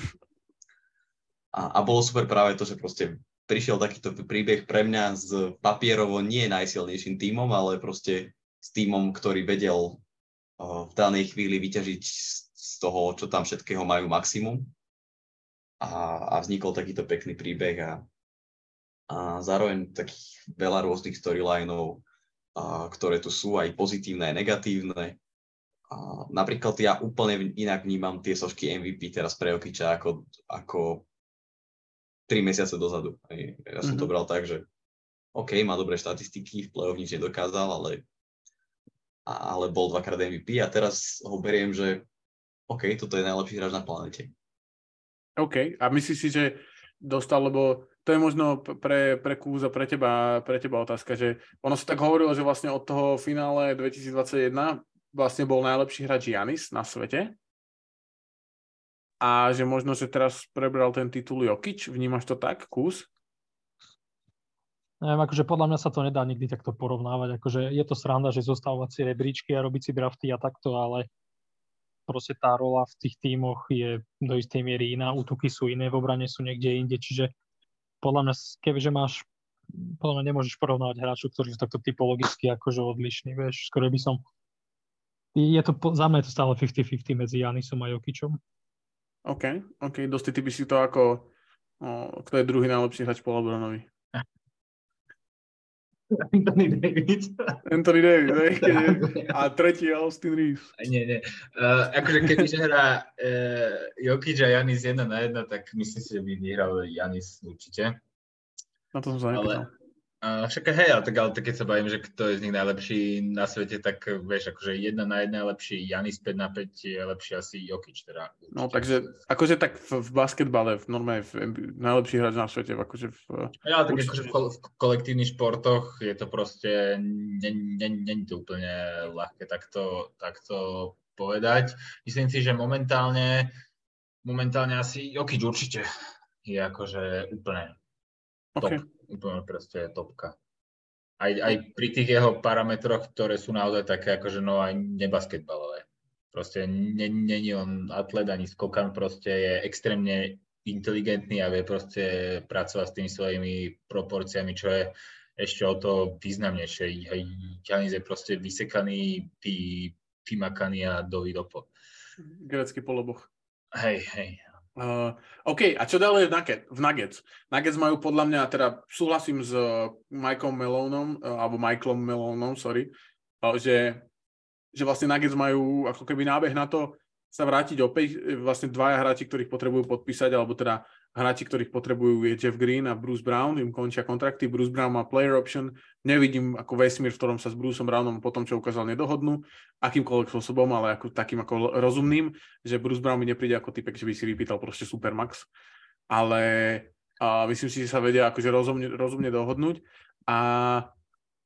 A, a bolo super práve to, že proste prišiel takýto príbeh pre mňa s papierovo nie najsilnejším tímom, ale proste s tímom, ktorý vedel v danej chvíli vyťažiť z toho, čo tam všetkého majú maximum. A, a vznikol takýto pekný príbeh a, a zároveň takých veľa rôznych storylinov, a, ktoré tu sú aj pozitívne, aj negatívne. A napríklad ja úplne inak vnímam tie sošky MVP teraz pre Jokiča ako, ako 3 mesiace dozadu. Ja som mm-hmm. to mhm. bral tak, že OK, má dobré štatistiky, v play-off nič nedokázal, ale ale bol dvakrát MVP a teraz ho beriem, že OK, toto je najlepší hráč na planete. OK, a myslíš si, že dostal, lebo to je možno pre, pre Kúza, pre teba, pre teba otázka, že ono sa tak hovorilo, že vlastne od toho finále 2021 vlastne bol najlepší hráč Janis na svete a že možno, že teraz prebral ten titul Jokic, vnímaš to tak, Kúz? Neviem, akože podľa mňa sa to nedá nikdy takto porovnávať. Akože je to sranda, že zostávať si rebríčky a robiť si drafty a takto, ale proste tá rola v tých tímoch je do istej miery iná, útoky sú iné, v obrane sú niekde inde, čiže podľa mňa, kebyže máš, podľa mňa nemôžeš porovnávať hráčov, ktorí sú takto typologicky akože odlišní, vieš, skoro by som, je to, za mňa je to stále 50-50 medzi Janisom a Jokičom. OK, OK, dosť ty by si to ako, o, kto je druhý najlepší hráč po Lebronovi? Anthony Davis. Anthony Davis, A tretí je Austin Reeves. Nie, nie. Uh, akože kebyže hrá uh, Jokic a Janis jedna na jedna, tak myslím si, že by vyhral Janis určite. Na to som sa nepýtal. Ale, Uh, však hej, ale, tak, ale tak keď sa bavím, že kto je z nich najlepší na svete, tak vieš, akože jedna na jedna je lepší, Janis 5 na 5 je lepší asi Jokic teda. No takže, akože tak v, v basketbale, v normálne v, najlepší hráč na svete, akože v... Ja, tak akože v, v kolektívnych športoch je to proste, není to úplne ľahké takto, takto povedať. Myslím si, že momentálne, momentálne asi Jokic určite je akože úplne top. Okay úplne proste topka. Aj, aj pri tých jeho parametroch, ktoré sú naozaj také akože no aj nebasketbalové. Proste není on atlet ani skokan, proste je extrémne inteligentný a vie proste pracovať s tými svojimi proporciami, čo je ešte o to významnejšie. Janis je proste vysekaný, vymakaný a dovidopo. Grecký poloboch. Hej, hej. Uh, OK, a čo ďalej v Nuggets? Nuggets majú podľa mňa, teda súhlasím s uh, Mikeom Melonom, uh, alebo Michaelom Melonom, sorry, uh, že, že vlastne Nuggets majú ako keby nábeh na to sa vrátiť opäť, vlastne dvaja hráči, ktorých potrebujú podpísať, alebo teda hráči, ktorých potrebujú, je Jeff Green a Bruce Brown, im končia kontrakty, Bruce Brown má player option, nevidím ako vesmír, v ktorom sa s Bruceom Brownom po tom, čo ukázal, nedohodnú, akýmkoľvek spôsobom, ale ako takým ako rozumným, že Bruce Brown mi nepríde ako typek, že by si vypýtal proste Supermax, ale a myslím si, že sa vedia akože rozumne, rozumne dohodnúť. A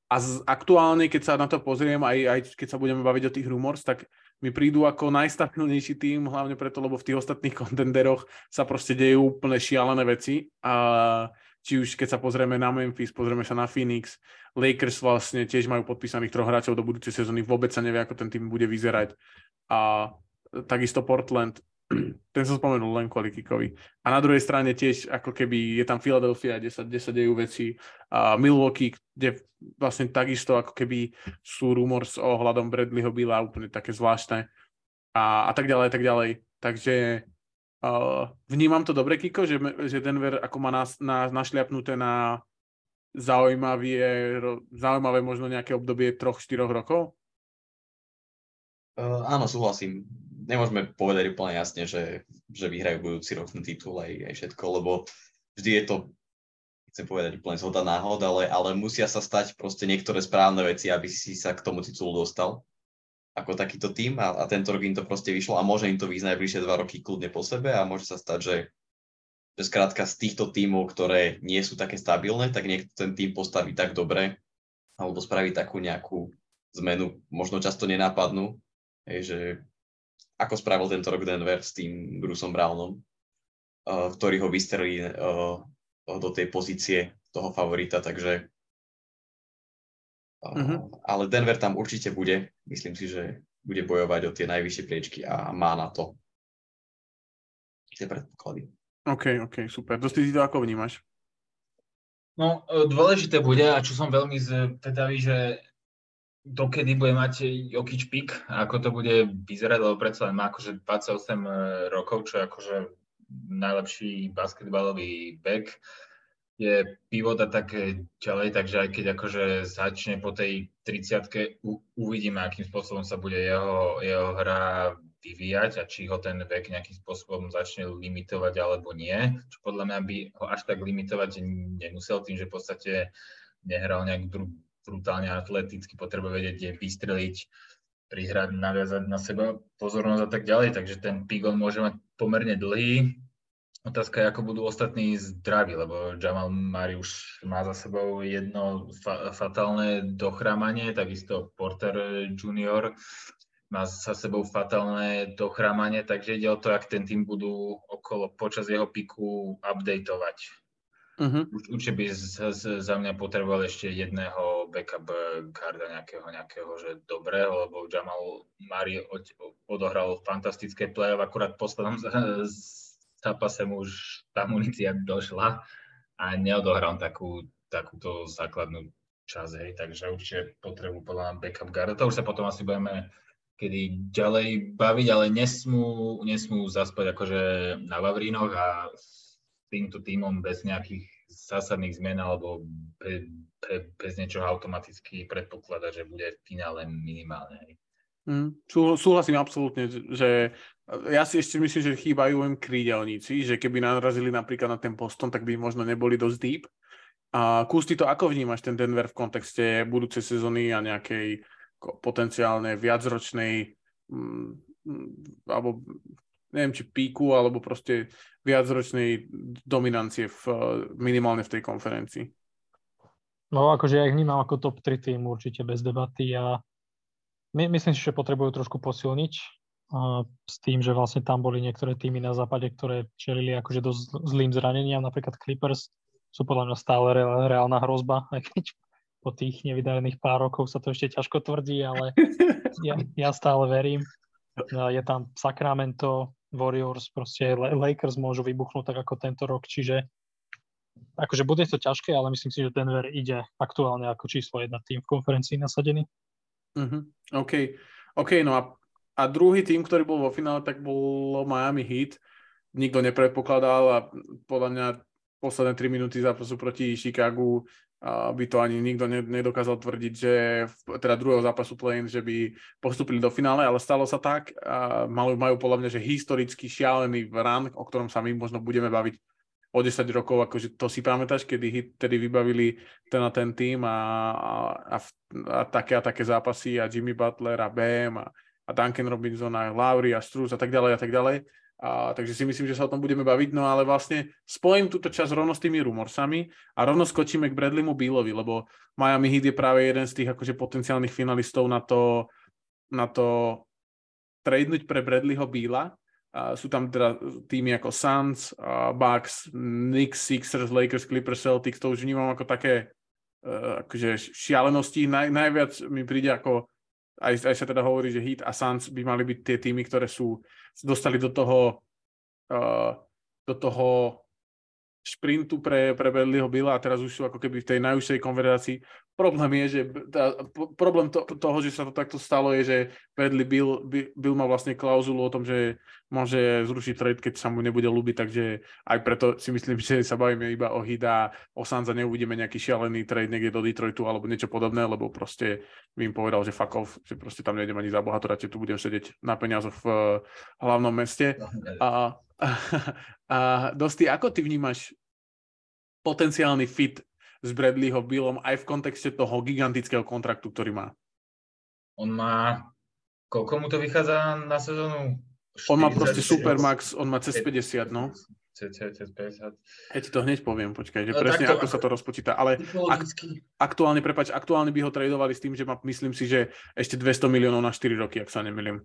a z, aktuálne, keď sa na to pozriem, aj, aj keď sa budeme baviť o tých rumors, tak mi prídu ako najstabilnejší tým, hlavne preto, lebo v tých ostatných kontenderoch sa proste dejú úplne šialené veci. A či už keď sa pozrieme na Memphis, pozrieme sa na Phoenix, Lakers vlastne tiež majú podpísaných troch hráčov do budúcej sezóny, vôbec sa nevie, ako ten tým bude vyzerať. A takisto Portland, ten som spomenul len kvôli Kikovi. A na druhej strane tiež ako keby je tam Philadelphia, kde sa, kde sa dejú veci. A Milwaukee, kde vlastne takisto ako keby sú rumors o ohľadom Bradleyho Billa úplne také zvláštne. A, a tak ďalej, tak ďalej. Takže uh, vnímam to dobre, Kiko, že, že Denver ako má nás, nás našliapnuté na zaujímavé, zaujímavé možno nejaké obdobie troch, štyroch rokov? Uh, áno, súhlasím nemôžeme povedať úplne jasne, že, že vyhrajú budúci rok ten titul aj, aj všetko, lebo vždy je to, chcem povedať úplne zhoda náhod, ale, ale musia sa stať proste niektoré správne veci, aby si sa k tomu titulu dostal ako takýto tým a, a tento rok im to proste vyšlo a môže im to výsť najbližšie dva roky kľudne po sebe a môže sa stať, že, že skrátka z týchto tímov, ktoré nie sú také stabilné, tak niekto ten tým postaví tak dobre alebo spraví takú nejakú zmenu, možno často nenápadnú, že ako spravil tento rok Denver s tým Bruceom Brownom, uh, ktorý ho vystrelí uh, do tej pozície toho favorita, takže uh, mm-hmm. ale Denver tam určite bude, myslím si, že bude bojovať o tie najvyššie priečky a má na to tie predpoklady. OK, OK, super. Dosti si to ako vnímaš? No, dôležité bude, a čo som veľmi zvedavý, že dokedy bude mať Jokic pik ako to bude vyzerať, lebo predsa len má akože 28 e, rokov, čo je akože najlepší basketbalový back. Je pivot a tak ďalej, takže aj keď akože začne po tej 30 uvidíme, akým spôsobom sa bude jeho, jeho hra vyvíjať a či ho ten vek nejakým spôsobom začne limitovať alebo nie, čo podľa mňa by ho až tak limitovať nemusel tým, že v podstate nehral nejak br- brutálne atleticky, potrebuje vedieť, kde vystreliť, prihrať, naviazať na seba pozornosť a tak ďalej, takže ten pigon môže mať pomerne dlhý, Otázka je, ako budú ostatní zdraví, lebo Jamal Mari už má za sebou jedno fa- fatálne dochrámanie, takisto Porter Junior má za sebou fatálne dochrámanie, takže ide o to, ak ten tým budú okolo počas jeho piku updateovať. Uh-huh. Určite by z, za mňa potreboval ešte jedného backup guarda nejakého, nejakého, že dobrého, lebo Jamal Mari od, odohral fantastické play akurát poslednom zápase mu už tá munícia došla a neodohral takú, takúto základnú časť, hej, takže určite potrebu podľa mňa backup guarda. To už sa potom asi budeme kedy ďalej baviť, ale nesmú, nesmú zaspať akože na Vavrínoch a týmto týmom bez nejakých zásadných zmien alebo be, be, bez niečoho automaticky predpokladať, že bude v finále minimálne. Mm, súhlasím absolútne, že ja si ešte myslím, že chýbajú im krídelníci, že keby narazili napríklad na ten poston, tak by možno neboli dosť deep. A Kus, to ako vnímaš ten Denver v kontexte budúcej sezóny a nejakej potenciálnej viacročnej mm, alebo neviem, či píku, alebo proste viacročnej dominancie v, minimálne v tej konferencii? No akože ja ich vnímam ako top 3 tým určite bez debaty a my, myslím si, že potrebujú trošku posilniť s tým, že vlastne tam boli niektoré týmy na západe, ktoré čelili akože dosť zlým zraneniam, napríklad Clippers sú podľa mňa stále reálna hrozba, aj keď po tých nevydarených pár rokov sa to ešte ťažko tvrdí, ale ja, ja stále verím. Je tam Sacramento, Warriors, proste Lakers môžu vybuchnúť tak ako tento rok, čiže akože bude to ťažké, ale myslím si, že Denver ide aktuálne ako číslo jedna tým v konferencii nasadený. Uh-huh. OK. OK, no a a druhý tým, ktorý bol vo finále, tak bolo Miami Heat. Nikto nepredpokladal a podľa mňa posledné 3 minúty zápasu proti Chicagu by to ani nikto nedokázal tvrdiť, že teda druhého zápasu play že by postupili do finále, ale stalo sa tak. Majú, majú podľa mňa, že historicky šialený run, o ktorom sa my možno budeme baviť o 10 rokov, akože to si pamätáš, kedy hit, tedy vybavili ten a ten tým a, a, a, a také a také zápasy a Jimmy Butler a Bam a, a Duncan Robinson a Lowry a Struz a tak ďalej a tak ďalej. A, takže si myslím, že sa o tom budeme baviť, no ale vlastne spojím túto časť rovno s tými rumorsami a rovno skočíme k Bradleymu Bealovi, lebo Miami Heat je práve jeden z tých akože potenciálnych finalistov na to, na to tradenúť pre Bradleyho Beala. A sú tam teda týmy ako Suns, Bucks, Knicks, Sixers, Lakers, Clippers, Celtics, to už vnímam ako také uh, akože šialenosti. Naj, najviac mi príde ako aj, aj sa teda hovorí, že Heat a Suns by mali byť tie týmy, ktoré sú, dostali do toho, uh, do toho šprintu pre, pre Bradleyho Billa a teraz už sú ako keby v tej najúžšej konverzácii. Problém je, že tá, problém to, toho, že sa to takto stalo, je, že Bradley Bill, Bill má vlastne klauzulu o tom, že môže zrušiť trade, keď sa mu nebude ľúbiť, takže aj preto si myslím, že sa bavíme iba o Hida, o Sanza neuvidíme nejaký šialený trade niekde do Detroitu alebo niečo podobné, lebo proste by im povedal, že fuck off, že proste tam nejdem ani za boha, radšej tu budem sedieť na peniazoch v hlavnom meste. A, a, a Dosti, ako ty vnímaš potenciálny fit s Bradleyho Billom aj v kontexte toho gigantického kontraktu, ktorý má? On má, koľko mu to vychádza na sezónu? On má proste Supermax, on má cez 50, no. Cez 50. Ja ti to hneď poviem, počkaj, že no, presne takto, ako sa to rozpočíta. Ale ak, aktuálne, prepač, aktuálne by ho tradovali s tým, že má, myslím si, že ešte 200 miliónov na 4 roky, ak sa nemýlim.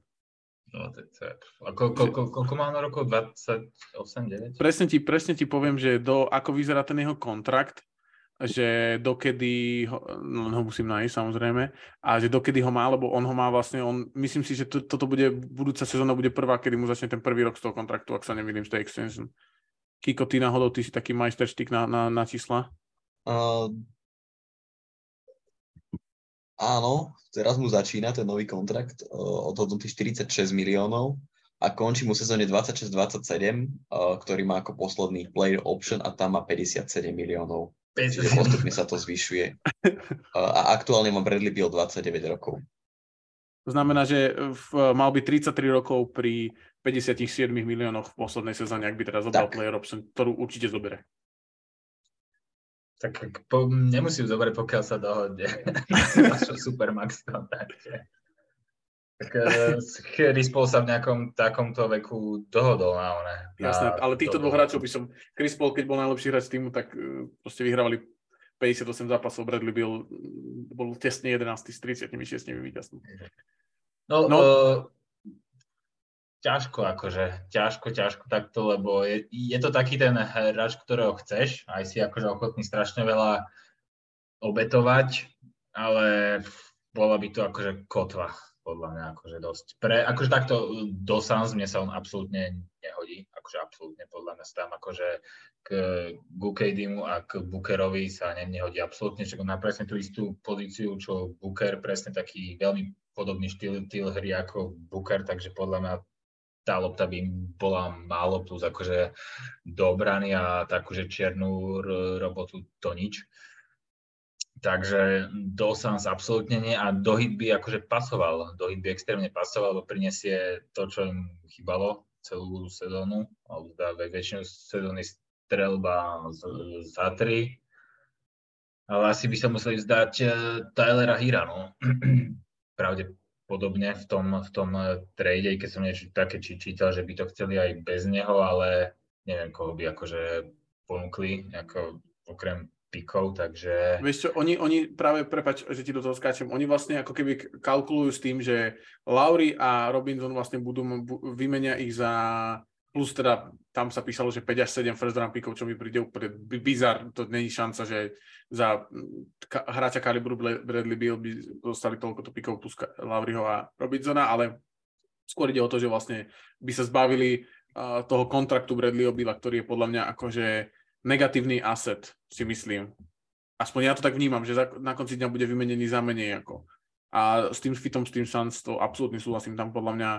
No, a ko, ko, ko, koľko má na rokov? 28, 9? Presne ti, presne ti poviem, že do, ako vyzerá ten jeho kontrakt, že dokedy, ho, no, ho musím nájsť samozrejme, a že dokedy ho má, lebo on ho má vlastne, on, myslím si, že to, toto bude, budúca sezóna bude prvá, kedy mu začne ten prvý rok z toho kontraktu, ak sa nemýlim, z tej extension. Kiko, ty náhodou, ty si taký majsterštík na, na, na čísla? Uh, áno, teraz mu začína ten nový kontrakt uh, odhodnutý 46 miliónov a končí mu sezóne 26-27, uh, ktorý má ako posledný player option a tam má 57 miliónov. Čiže postupne sa to zvyšuje. Uh, a aktuálne má Bradley Beal 29 rokov. To znamená, že v, mal by 33 rokov pri 57 miliónoch v poslednej sezóne, ak by teraz zobral player option, ktorú určite zobere. Tak po, nemusím zobrať, pokiaľ sa dohodne. Supermax to, takže. Tak eh, Chris Paul sa v nejakom takomto veku dohodol na one. Jasné, ale týchto dvoch hráčov by som, Chris Paul, keď bol najlepší hráč týmu, tak uh, proste vyhrávali 58 zápasov, Bradley byl, bol tesne 11 s 36 víťazný. No, no. Uh, ťažko akože, ťažko, ťažko takto, lebo je, je to taký ten hráč, ktorého chceš, aj si akože ochotný strašne veľa obetovať, ale bola by to akože kotva podľa mňa akože dosť. Pre, akože takto do Sans mne sa on absolútne nehodí, akože absolútne podľa mňa sa tam akože k Gukejdimu a k Bookerovi sa ne, nehodí absolútne, že má presne tú istú pozíciu, čo Booker, presne taký veľmi podobný štýl, štýl hry ako Booker, takže podľa mňa tá lopta by bola málo plus akože do obrany a takúže čiernu robotu to nič. Takže do Sans absolútne nie a do hit by akože pasoval, do by extrémne pasoval, lebo prinesie to, čo im chýbalo celú sezónu, alebo teda väčšinu sezóny strelba za tri. Ale asi by sa museli vzdať eh, Tylera Hira, no. Pravdepodobne v tom, v tom eh, trade, keď som niečo také či čítal, že by to chceli aj bez neho, ale neviem, koho by akože ponúkli, ako okrem pikov, takže... Vieš čo, oni, oni práve, prepač, že ti do toho skáčem, oni vlastne ako keby kalkulujú s tým, že Lauri a Robinson vlastne budú, vymenia ich za plus teda tam sa písalo, že 5 až 7 first round pickov, čo mi príde úplne bizar, to není šanca, že za ka- hráča kalibru Bradley Beal by dostali toľko to pickov plus Lauriho a Robinsona, ale skôr ide o to, že vlastne by sa zbavili uh, toho kontraktu Bradleyho Billa, ktorý je podľa mňa akože negatívny asset, si myslím. Aspoň ja to tak vnímam, že za, na konci dňa bude vymenený za menej ako. A s tým fitom, s tým Suns, to absolútne súhlasím, tam podľa mňa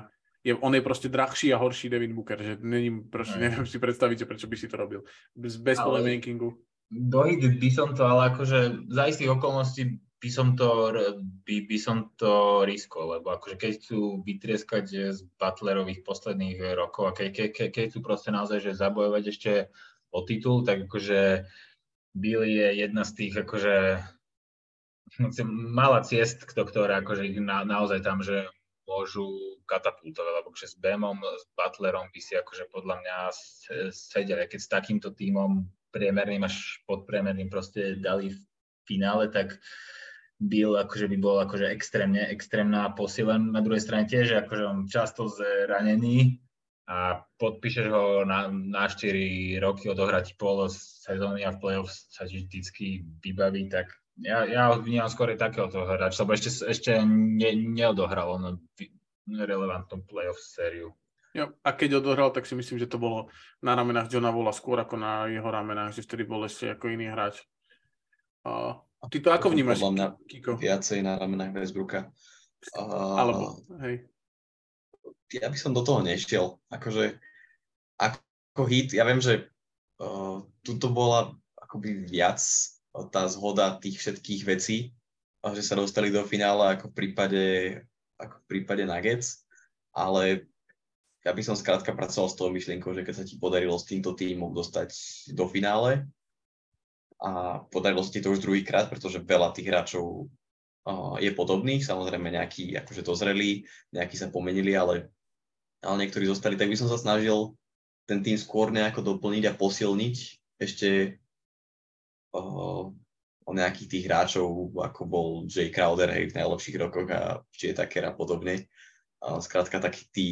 je, on je proste drahší a horší Devin Booker, že není, proste, neviem si predstaviť, že prečo by si to robil. Bez, bez polemenkingu. Dojít by som to, ale akože za istých okolností by som to, by, by som to riskol, lebo akože keď chcú vytrieskať z Butlerových posledných rokov a keď, keď, keď chcú proste naozaj že zabojovať ešte o titul, tak akože Bill je jedna z tých akože malá ciest, ktorá akože na, naozaj tam, že môžu katapultovať, lebo že s Bemom, s Butlerom by si akože podľa mňa sedeli, keď s takýmto tímom priemerným až podpriemerným proste dali v finále, tak Bill akože by bol akože extrémne, extrémna posila. Na druhej strane tiež, akože on často zranený, a podpíšeš ho na, na 4 roky, odohrať pol sezóny a v play-off sa vždycky vybaví, tak ja, ja vnímam skôr takéhoto hráča, lebo ešte, ešte ne, neodohral on relevantnú play-off sériu. Jo, a keď odohral, tak si myslím, že to bolo na ramenách Johna Vola skôr ako na jeho ramenách, že vtedy bol ešte ako iný hráč. Uh, ty to ako vnímaš, Podľa mňa Kiko? Viacej na ramenách Westbrooka. Uh, Alebo, hej ja by som do toho nešiel. Akože ako hit, ja viem, že uh, tuto bola akoby viac tá zhoda tých všetkých vecí, že sa dostali do finále ako v prípade, ako v prípade Nuggets, ale ja by som skrátka pracoval s tou myšlienkou, že keď sa ti podarilo s týmto týmom dostať do finále a podarilo sa ti to už druhýkrát, pretože veľa tých hráčov uh, je podobných, samozrejme nejakí akože dozreli, nejakí sa pomenili, ale ale niektorí zostali, tak by som sa snažil ten tým skôr nejako doplniť a posilniť ešte uh, o nejakých tých hráčov, ako bol Jay Crowder hej, v najlepších rokoch a je Tucker a podobne. Skrátka takí tí,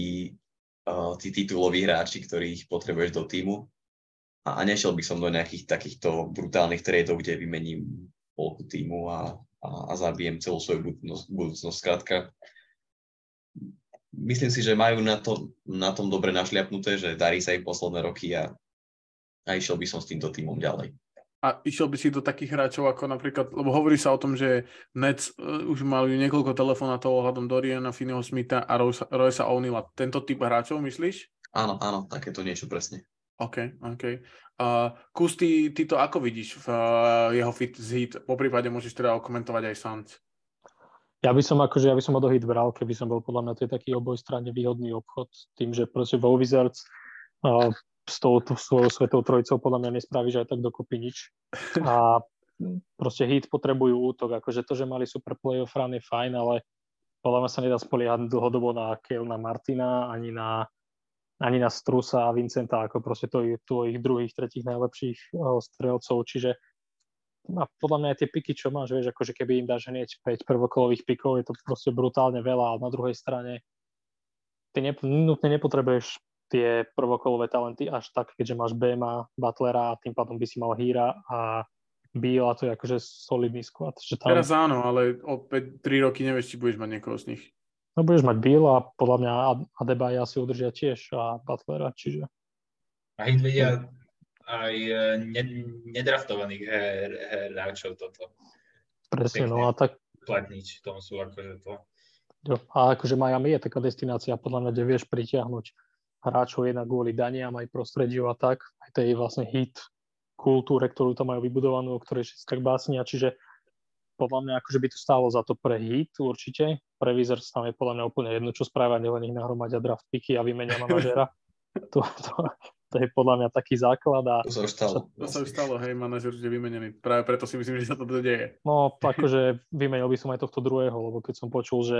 tí tituloví hráči, ktorých potrebuješ do týmu. A, a nešiel by som do nejakých takýchto brutálnych tradeov, kde vymením polku týmu a, a, a zabijem celú svoju budúcnosť. budúcnosť. Skrátka, myslím si, že majú na, to, na tom dobre našliapnuté, že darí sa im posledné roky a, a išiel by som s týmto týmom ďalej. A išiel by si do takých hráčov ako napríklad, lebo hovorí sa o tom, že Nets uh, už mali niekoľko telefonátov ohľadom Doriana, Finneyho Smitha a Roysa O'Neilla. Tento typ hráčov myslíš? Áno, áno, takéto niečo presne. OK, OK. Uh, Kus, ty, ty to ako vidíš v uh, jeho fit z hit? Po prípade môžeš teda okomentovať aj Suns. Ja by som akože, ja by som ho do hit bral, keby som bol podľa mňa to je taký obojstranne výhodný obchod. Tým, že proste vo Wizards uh, s tou svojou svetou trojicou podľa mňa nespravíš aj tak dokopy nič. A proste hit potrebujú útok, akože to, že mali super playoff run je fajn, ale podľa mňa sa nedá spoliehať dlhodobo na Kelna Martina, ani na, ani na Strusa a Vincenta, ako proste to je tvojich druhých, tretích najlepších uh, strelcov, čiže a podľa mňa aj tie piky, čo máš, vieš, akože keby im dáš hneď 5 prvokolových pikov, je to proste brutálne veľa, ale na druhej strane ty ne, nutne nepotrebuješ tie prvokolové talenty až tak, keďže máš Bema, Butlera a tým pádom by si mal Híra a Bill a to je akože solidný sklad. Že tam... Teraz áno, ale o 5, 3 roky nevieš, či budeš mať niekoho z nich. No budeš mať Bill a podľa mňa Adebayo si udržia tiež a Butlera, čiže... A ich vedia aj e, nedraftovaných hráčov toto. Presne, no a tak... Platniť, tom sú akože to. Jo, a akože Miami je taká destinácia, podľa mňa, kde vieš pritiahnuť hráčov jednak kvôli daniam, aj prostrediu a tak, aj tej vlastne hit kultúre, ktorú tam majú vybudovanú, o ktorej všetci tak básnia, čiže podľa mňa akože by to stálo za to pre hit určite, pre Wizards tam je podľa mňa úplne jedno, čo spravia, len ich nahromadia draft picky a vymenia manažera. to, to, to, je podľa mňa taký základ. A to sa už stalo. To sa už stalo, hej, manažer už je vymenený. Práve preto si myslím, že sa to deje. No, akože vymenil by som aj tohto druhého, lebo keď som počul, že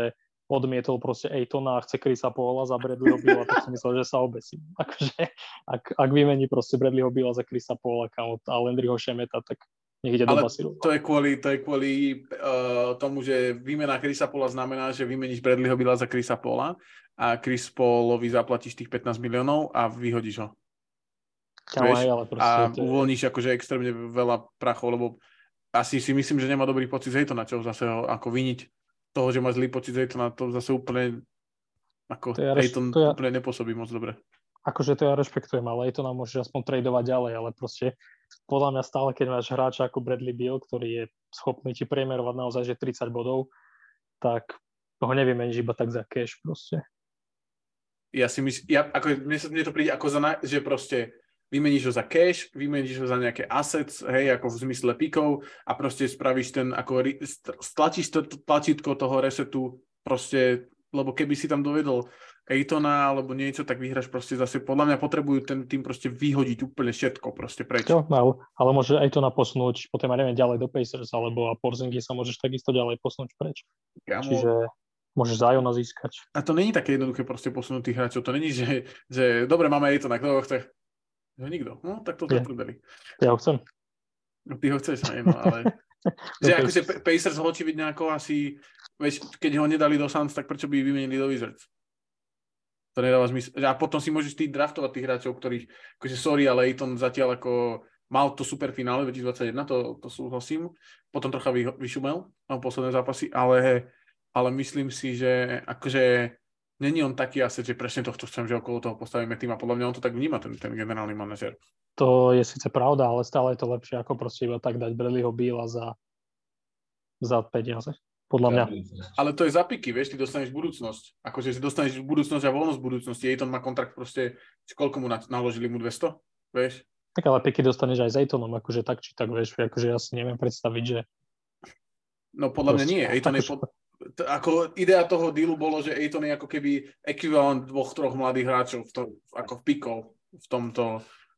odmietol proste Ejtona a chce Krisa Paula za Bradleyho Billa, tak som myslel, že sa obesím. Akože, ak, ak vymení proste Bradleyho Billa za Krisa Paula a Landryho Šemeta, tak nech ide Ale do basilu. to je kvôli, to je kvôli uh, tomu, že výmena Krisa Paula znamená, že vymeníš Bradleyho Billa za Krisa Paula a Chris Paulovi zaplatíš tých 15 miliónov a vyhodíš ho. Vieš? Ale a to... uvoľníš akože extrémne veľa prachov, lebo asi si myslím, že nemá dobrý pocit z na čo zase ho ako viniť toho, že má zlý pocit z na to zase úplne ako to ja, Hayton to ja, úplne nepôsobí moc dobre. Akože to ja rešpektujem, ale to nám môže aspoň tradovať ďalej, ale proste podľa mňa stále, keď máš hráča ako Bradley Beal, ktorý je schopný ti priemerovať naozaj že 30 bodov, tak toho nevymeníš iba tak za cash proste. Ja si myslím, ja, ako, mne, sa, mne to príde ako za, že proste vymeníš ho za cash, vymeníš ho za nejaké assets, hej, ako v zmysle pikov a proste spravíš ten, ako stlačíš to tlačítko toho resetu proste, lebo keby si tam dovedol Ejtona alebo niečo, tak vyhraš proste zase, podľa mňa potrebujú ten tým proste vyhodiť úplne všetko proste preč. Jo, ale, ale môže Ejtona posunúť potom, ja neviem, ďalej do Pacers alebo a Porzingy sa môžeš takisto ďalej posunúť preč. Kamo, Čiže môžeš Zajona získať. A to není také jednoduché proste posunúť tých hráčov. To není, že, že dobre, máme Ejtona, kto ho chce? No nikto. No, tak to ja. Ja ho chcem. No, ty ho chceš, aj, no, ale... že akože Pacers ho očividne ako asi, vieš, keď ho nedali do Suns, tak prečo by vymenili do Wizards? To nedáva zmysel. A potom si môžeš ty draftovať tých hráčov, ktorých, akože sorry, ale Aiton zatiaľ ako mal to super finále 2021, to, to súhlasím. Potom trocha vy, vyšumel na posledné zápasy, ale, ale myslím si, že akože není on taký asi, že presne tohto chcem, že okolo toho postavíme tým a podľa mňa on to tak vníma, ten, ten generálny manažer. To je síce pravda, ale stále je to lepšie, ako proste iba tak dať Bradleyho Bíla za, za peniaze. Podľa mňa. Ale to je za piky, vieš, ty dostaneš budúcnosť. Akože si dostaneš budúcnosť a voľnosť budúcnosti. Ejton má kontrakt proste, koľko mu naložili mu 200, vieš? Tak ale piky dostaneš aj s Ejtonom, akože tak či tak, vieš, akože ja si neviem predstaviť, že No podľa mňa nie. Ejton je, pod, t- ako idea toho dealu bolo, že Aiton je ako keby ekvivalent dvoch, troch mladých hráčov v tom, ako v pikov v tomto,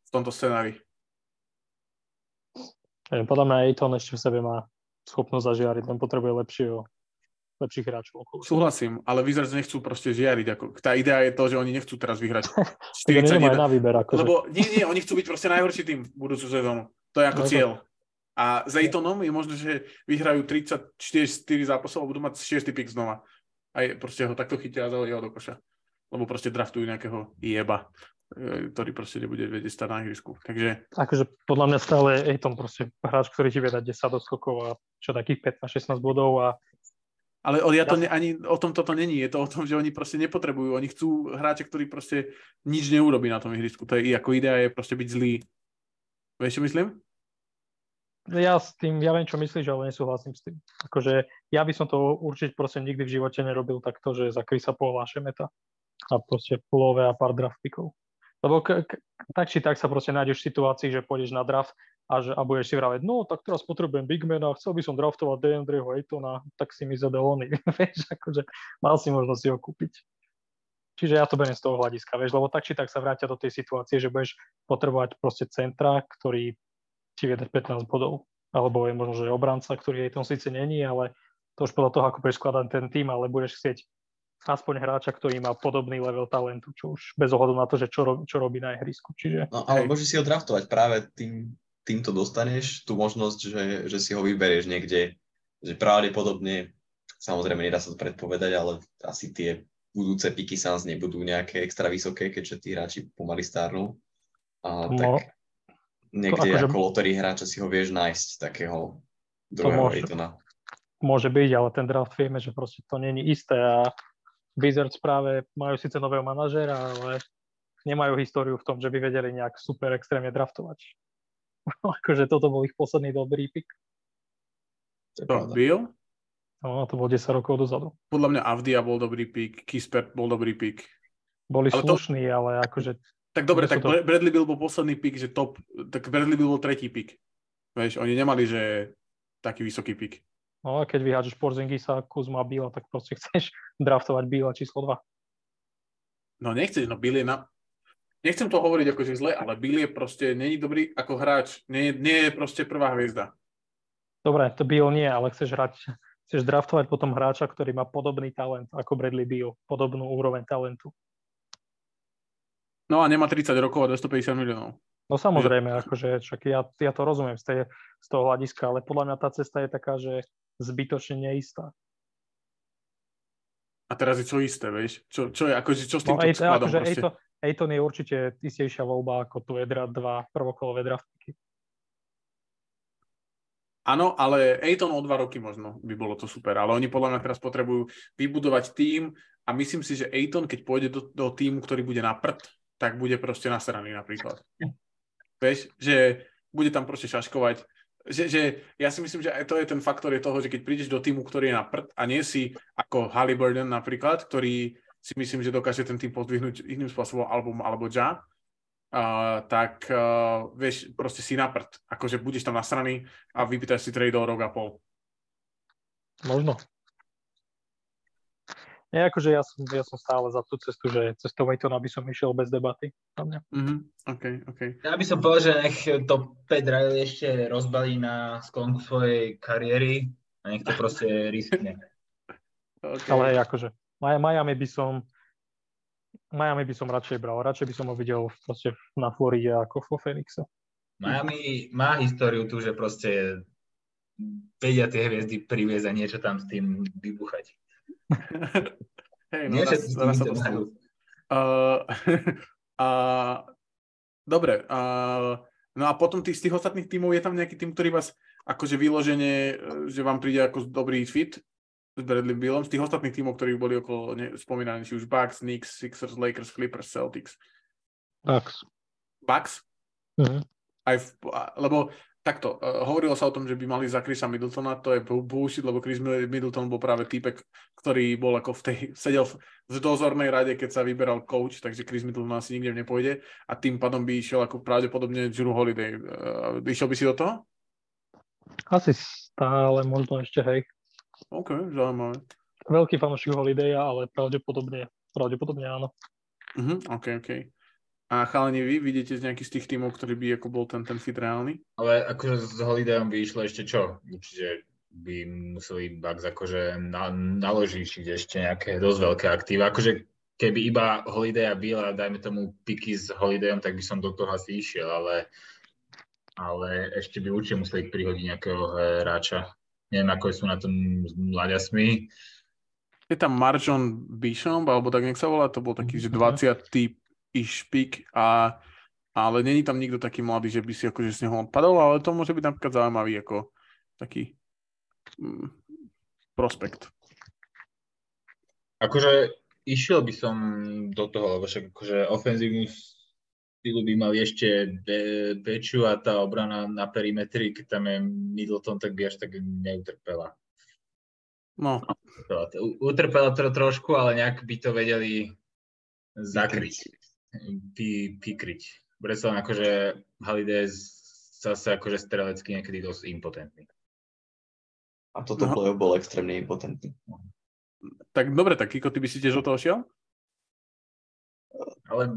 v tomto scenári. Podľa mňa Aiton ešte v sebe má schopnosť zažiariť, len potrebuje lepšieho, lepších hráčov. Okolo. Súhlasím, ale Wizards nechcú proste žiariť. Ako, tá idea je to, že oni nechcú teraz vyhrať 41. na výber. Akože. Lebo nie, nie, oni chcú byť proste najhorší tým budúcu sezónu. To je ako no, cieľ. A s Ejtonom je možné, že vyhrajú 34 zápasov a budú mať 6 pick znova. A je, proste ho takto chytia a zalejú do koša. Lebo proste draftujú nejakého jeba, e, ktorý proste nebude vedieť stať na ihrisku. Takže... Akože podľa mňa stále Ejton proste hráč, ktorý ti vie dať 10 doskokov a čo takých 15-16 bodov a ale ja to ne, ani o tom toto není. Je to o tom, že oni proste nepotrebujú. Oni chcú hráče, ktorí proste nič neurobí na tom ihrisku. To je ako idea je proste byť zlý. Vieš, čo myslím? Ja s tým, ja viem, čo myslíš, ale nesúhlasím s tým. Akože ja by som to určite proste nikdy v živote nerobil takto, že za Krisa Paula Šemeta a proste pulové a pár draft pickov. Lebo k, k, tak či tak sa proste nájdeš v situácii, že pôjdeš na draft a, že, a budeš si vraveť, no tak teraz potrebujem Bigmana, chcel by som draftovať DeAndreho Aytona, tak si mi zadal ony. vieš, akože mal si možnosť si ho kúpiť. Čiže ja to beriem z toho hľadiska, vieš, lebo tak či tak sa vrátia do tej situácie, že budeš potrebovať proste centra, ktorý ti vie dať 15 bodov. Alebo je možno, že obranca, ktorý jej tom síce není, ale to už podľa toho, ako budeš skladať ten tým, ale budeš chcieť aspoň hráča, ktorý má podobný level talentu, čo už bez ohľadu na to, že čo, čo robí na ihrisku. Čiže... No, ale môžeš si ho draftovať práve tým, týmto dostaneš tú možnosť, že, že si ho vyberieš niekde, že pravdepodobne, samozrejme nedá sa to predpovedať, ale asi tie budúce piky Suns nebudú nejaké extra vysoké, keďže tí hráči pomaly stárnu. A no, tak niekde akože, ako loterí hráča si ho vieš nájsť, takého druhého môže, môže byť, ale ten draft vieme, že proste to není isté a Wizards práve majú síce nového manažera, ale nemajú históriu v tom, že by vedeli nejak super extrémne draftovať. akože toto bol ich posledný dobrý pick. To byl? No, to bolo 10 rokov dozadu. Podľa mňa Avdia bol dobrý pick, Kispert bol dobrý pick. Boli ale slušní, to... ale akože... Tak dobre, tak to... Bradley Bill bol posledný pick, že top, tak Bradley Bill bol tretí pick. Vieš, oni nemali, že taký vysoký pick. No a keď vyhádžeš Porzingisa, Kuzma, Bila, tak proste chceš draftovať Bila číslo 2. No nechceš, no Bill je na... Nechcem to hovoriť akože zle, ale Bill je proste, není dobrý ako hráč, nie, nie je proste prvá hviezda. Dobre, to Bill nie, ale chceš hrať chceš draftovať potom hráča, ktorý má podobný talent ako Bradley Beal, podobnú úroveň talentu. No a nemá 30 rokov a 250 miliónov. No samozrejme, akože však ja, ja to rozumiem z, tej, z toho hľadiska, ale podľa mňa tá cesta je taká, že zbytočne neistá. A teraz je čo isté, vieš? Čo, čo je, akože, čo s týmto no, skladom akože proste? Ejton je určite istejšia voľba ako tu Edra 2 prvokolové draftky. Áno, ale Ejton o dva roky možno by bolo to super, ale oni podľa mňa teraz potrebujú vybudovať tým a myslím si, že Ejton, keď pôjde do, do týmu, ktorý bude na prd, tak bude proste nasraný napríklad. Vieš, že bude tam proste šaškovať. Že, že ja si myslím, že aj to je ten faktor je toho, že keď prídeš do týmu, ktorý je na prd a nie si ako Halliburton napríklad, ktorý si myslím, že dokáže ten tým podvihnúť iným spôsobom alebo, alebo Ja, uh, tak uh, vieš, proste si na prd. Akože budeš tam nasraný a vypýtaš si trade o rok a pol. Možno. Nie, akože ja som, ja som stále za tú cestu, že cestou Waitona by som išiel bez debaty. Mm-hmm. Okay, okay. Ja by som povedal, že nech to Pet Riley ešte rozbalí na sklonku svojej kariéry a nech to proste riskne. Okay. Ale akože Miami by som Miami by som radšej bral. Radšej by som ho videl proste na Floride ako vo Phoenixe. Miami má históriu tu, že proste vedia tie hviezdy priviesť a niečo tam s tým vybuchať. Hej, no, raz, raz sa uh, uh, Dobre. Uh, no a potom tých, z tých ostatných tímov je tam nejaký tým, ktorý vás akože vyloženie, že vám príde ako dobrý fit s Bradley Billom, z tých ostatných tímov, ktorí boli okolo ne, spomínaní, či už Bucks, Knicks, Sixers, Lakers, Clippers, Celtics. Bucks. Bucks? Uh-huh. Aj v, lebo takto, uh, hovorilo sa o tom, že by mali za Chrisa Middletona, to je bullshit, lebo Chris Middleton bol práve týpek, ktorý bol ako v tej, sedel v, dozornej rade, keď sa vyberal coach, takže Chris Middleton asi nikde nepôjde a tým pádom by išiel ako pravdepodobne Drew Holiday. Uh, išiel by si do toho? Asi stále, možno ešte, hej. OK, zaujímavé. Veľký fanúšik Holidaya, ale pravdepodobne, pravdepodobne áno. Uh-huh, OK, OK. A chalani, vy vidíte z nejakých z tých tímov, ktorý by ako bol ten, ten fit reálny? Ale akože s Holidayom by išlo ešte čo? Určite by museli Bucks akože na, naložiť ešte nejaké dosť veľké aktíva. Akože keby iba Holiday a Bill a dajme tomu piky s Holidayom, tak by som do toho asi išiel, ale, ale ešte by určite museli prihodiť nejakého hráča neviem, ako sú na tom s mladiasmi. Je tam Marjon Bishop, alebo tak nech sa volá, to bol taký, že 20 typ iš pik a ale není tam nikto taký mladý, že by si akože z neho odpadol, ale to môže byť napríklad zaujímavý ako taký mm, prospekt. Akože išiel by som do toho, lebo však akože ofenzívnu štýlu by mali ešte be, Beču a tá obrana na perimetri, keď tam je Middleton, tak by až tak neutrpela. No. Utrpela to trošku, ale nejak by to vedeli zakryť, py, pykryť. Preto len akože Haliday zase akože strelecky niekedy dosť impotentný. A toto no. bol extrémne impotentný. Tak dobre, tak Kiko, ty by si tiež o toho šiel? Ale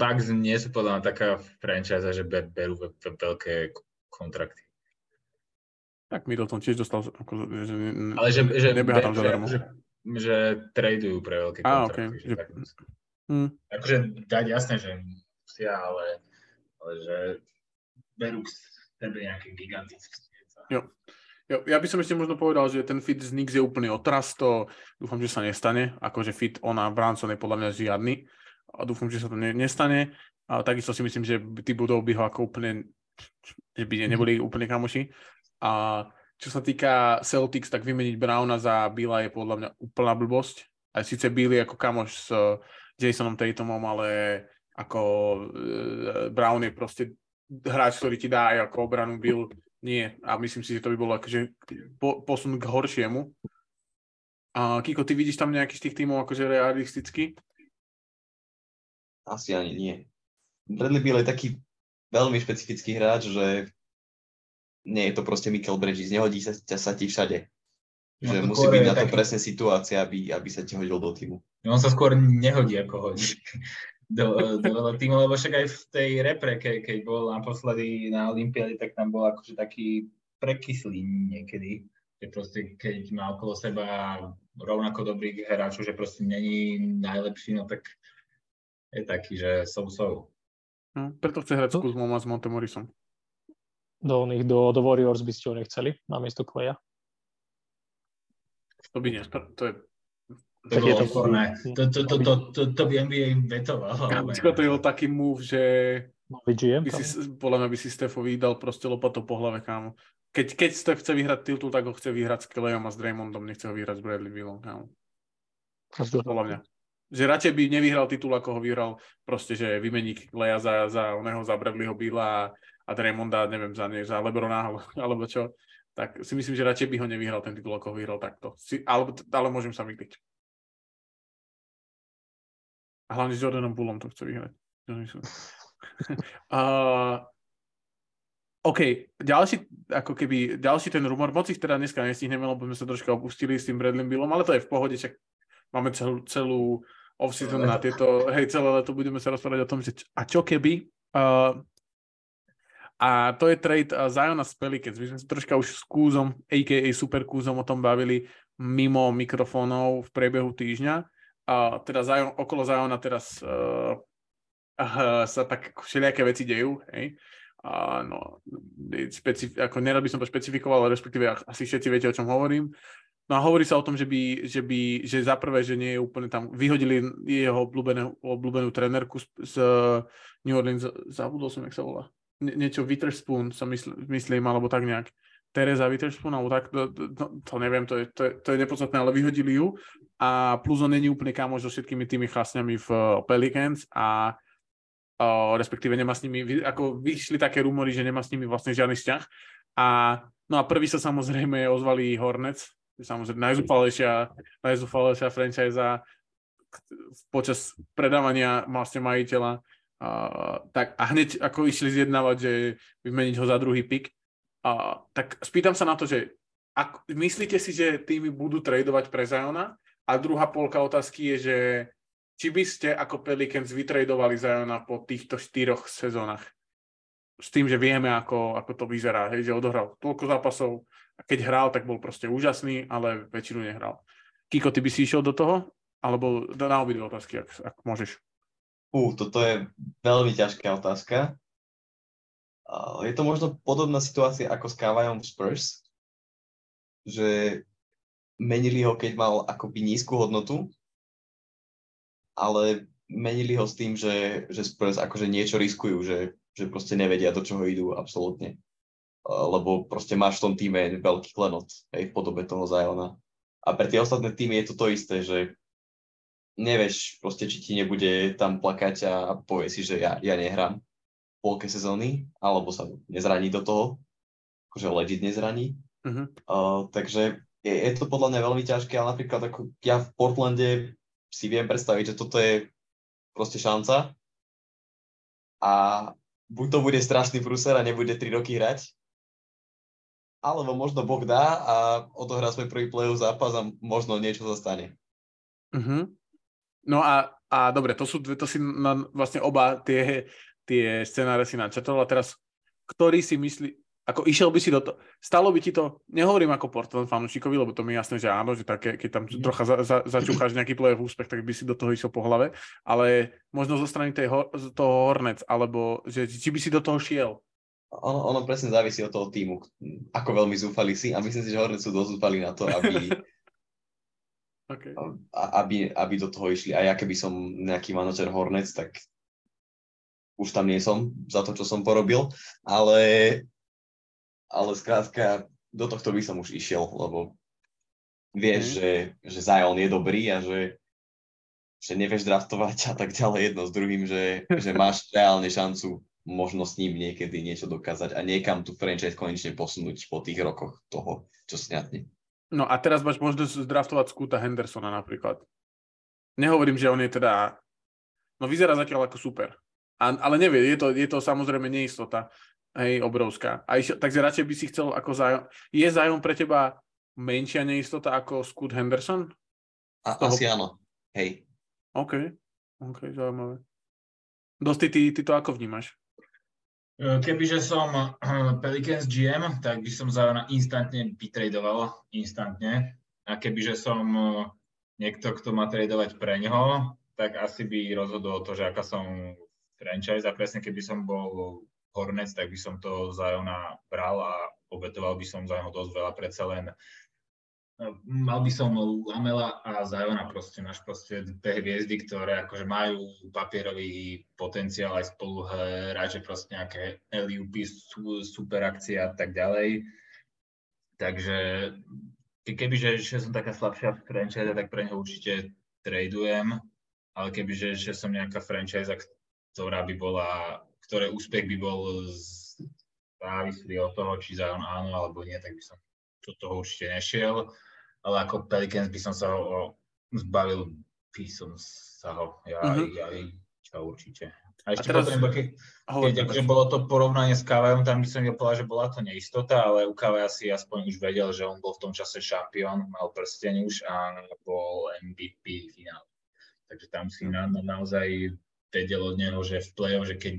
Bugs nie sú podľa mňa taká franchise, že berú veľké kontrakty. Tak mi to tom tiež dostal, ako, že, Ale že, že, nebeha tam zadarmo. Že, že, tradujú pre veľké kontrakty. A, okay. že, hmm. Akože dať jasné, že musia, ale, ale že berú k sebe nejaké gigantické. Jo. Jo, ja by som ešte možno povedal, že ten fit z Nix je úplný otras, to dúfam, že sa nestane, akože fit ona Branson je podľa mňa žiadny a dúfam, že sa to ne, nestane. A takisto si myslím, že tí budov by ho ako úplne, že by neboli úplne kamoši. A čo sa týka Celtics, tak vymeniť Browna za Billa je podľa mňa úplná blbosť. Aj síce Billy ako kamoš s Jasonom Tatumom, ale ako uh, Brown je proste hráč, ktorý ti dá aj ako obranu Bill nie. A myslím si, že to by bolo akože po, posun k horšiemu. A Kiko, ty vidíš tam nejaký z tých tímov akože realisticky? Asi ani nie. Bradley Beal je taký veľmi špecifický hráč, že nie je to proste Michael Bridges, nehodí sa, sa ti všade. Že no, musí byť na to taký... presne situácia, aby, aby sa ti hodil do týmu. On sa skôr nehodí, ako hodí do, do týmu, lebo však aj v tej repre, ke, keď bol naposledy na Olympiáde, tak tam bol akože taký prekyslý niekedy, že proste keď má okolo seba rovnako dobrých hráčov, že proste není najlepší, no tak je taký, že som som. No, preto chce hrať s Kuzmom a s Montemorisom. Do, nich, do, do Warriors by ste ho nechceli, namiesto Kleja? To by nie, to je to tak je to forné. To, to, to, to, to, to by NBA vetoval. to je taký move, že GM, by si, podľa mňa by si Stefovi dal proste lopatou po hlave, kámo. Keď, keď Steph chce vyhrať titul, tak ho chce vyhrať s Klejom a s Draymondom, nechce ho vyhrať s Bradley Billom, kámo. Podľa mňa. Že radšej by nevyhral titul, ako ho vyhral proste, že vymení Kleja za, za oného, za Bradleyho Billa a, a Draymonda, neviem, za, ne, za Lebrona alebo čo. Tak si myslím, že radšej by ho nevyhral ten titul, ako ho vyhral takto. Si, ale, ale môžem sa myliť. A hlavne s Jordanom Bullom to chce vyhrať. uh, OK, ďalší, ako keby, ďalší ten rumor, moc ich teda dneska nestihneme, lebo sme sa troška opustili s tým Bradley Billom, ale to je v pohode, čak máme celú, celú off-season na tieto, hej, celé leto budeme sa rozprávať o tom, že a čo keby. Uh, a to je trade uh, Ziona Pelicans. My sme sa troška už s Kúzom, a.k.a. Super Kúzom o tom bavili mimo mikrofónov v priebehu týždňa a teda Zion, okolo Ziona teraz uh, uh, sa tak všelijaké veci dejú, hej. A no, specif- ako nerad by som to špecifikoval, respektíve asi všetci viete, o čom hovorím. No a hovorí sa o tom, že by, že by, že za prvé, že nie je úplne tam, vyhodili jeho obľúbenú, obľúbenú trenerku z, z New Orleans, zabudol som, jak sa volá. Nie, niečo Witherspoon sa mysl, myslím, alebo tak nejak. Teresa Witherspoon, alebo tak, to, to, to neviem, to je, to, je, to je nepodstatné, ale vyhodili ju. A plus on není úplne kamoš so všetkými tými chlasňami v uh, Pelicans a uh, respektíve nemá s nimi, ako vyšli také rumory, že nemá s nimi vlastne žiadny vzťah. A no a prvý sa samozrejme ozvali Hornets, samozrejme najzúfalejšia, najzúfalejšia franchise počas predávania vlastne majiteľa uh, tak a hneď ako išli zjednávať, že vymeniť ho za druhý pick a, tak spýtam sa na to, že ak, myslíte si, že týmy budú tradovať pre Zajona? A druhá polka otázky je, že či by ste ako Pelicans vytradovali Zajona po týchto štyroch sezónach? S tým, že vieme, ako, ako to vyzerá, hej, že odohral toľko zápasov a keď hral, tak bol proste úžasný, ale väčšinu nehral. Kiko, ty by si išiel do toho? Alebo na obidve otázky, ak, ak môžeš. Ú, toto je veľmi ťažká otázka. Je to možno podobná situácia ako s Kavajom v Spurs, že menili ho, keď mal akoby nízku hodnotu, ale menili ho s tým, že, že Spurs akože niečo riskujú, že, že proste nevedia, do čoho idú absolútne. Lebo proste máš v tom týme veľký klenot aj v podobe toho Zajona. A pre tie ostatné týmy je to to isté, že nevieš proste, či ti nebude tam plakať a povie si, že ja, ja nehrám polke sezóny, alebo sa nezraní do toho, akože legit nezraní. Uh-huh. Uh, takže je, je to podľa mňa veľmi ťažké, ale napríklad ako ja v Portlande si viem predstaviť, že toto je proste šanca a buď to bude strašný prúser a nebude 3 roky hrať, alebo možno Boh dá a odohrá svoj prvý play zápas a možno niečo sa stane. Uh-huh. No a, a dobre, to sú to si na, vlastne oba tie, tie scenáre si načetol a teraz, ktorý si myslí, ako išiel by si do toho, stalo by ti to, nehovorím ako Portland fanúšikovi, lebo to mi je jasné, že áno, že také, keď tam mhm. trocha za, za, začúcháš nejaký play úspech, tak by si do toho išiel po hlave, ale možno zo strany tej, toho Hornec, alebo že či by si do toho šiel, ono, ono presne závisí od toho týmu, ako veľmi zúfali si a myslím si, že Hornets sú dosť zúfali na to, aby, okay. aby, aby do toho išli. A ja keby som nejaký manažer Hornets, tak už tam nie som za to, čo som porobil, ale, ale skrátka do tohto by som už išiel, lebo vieš, mm. že, že Zion je dobrý a že, že nevieš draftovať a tak ďalej jedno s druhým, že, že máš reálne šancu možno s ním niekedy niečo dokázať a niekam tú franchise konečne posunúť po tých rokoch toho, čo sňatne. No a teraz máš možnosť zdraftovať Scoota Hendersona napríklad. Nehovorím, že on je teda... No vyzerá zatiaľ ako super. A, ale nevie, je to, je to samozrejme neistota. Hej, obrovská. A iš, takže radšej by si chcel ako Zion... Je Zion pre teba menšia neistota ako Scoot Henderson? A, toho... Asi áno. Hej. OK. OK, zaujímavé. Dosti, ty, ty to ako vnímaš? Kebyže som e, Pelicans GM, tak by som Zajona instantne vytradoval, instantne. A kebyže som e, niekto, kto má tradovať pre neho, tak asi by rozhodol to, že aká som franchise a presne keby som bol Hornets, tak by som to Zajona bral a obetoval by som za neho dosť veľa, predsa len mal by som Lamela a Zajona proste, náš proste dve hviezdy, ktoré akože majú papierový potenciál aj spolu hrať, že proste nejaké LUP, super akcie a tak ďalej. Takže kebyže že som taká slabšia franchise, tak pre neho určite tradujem, ale kebyže že som nejaká franchise, ktorá by bola, ktoré úspech by bol závislý od toho, či Zion áno alebo nie, tak by som do toho určite nešiel ale ako Pelicans by som sa ho zbavil, by som sa ho, ja, mm-hmm. ja, ja určite. A ešte a teraz, potom, keď, keď akože bolo to porovnanie s Kavajom, tam by som povedal, že bola to neistota, ale u Kavaja si aspoň už vedel, že on bol v tom čase šampión, mal prsteň už a bol MVP finále. Takže tam si na, na, naozaj vedel od neho, že v play že keď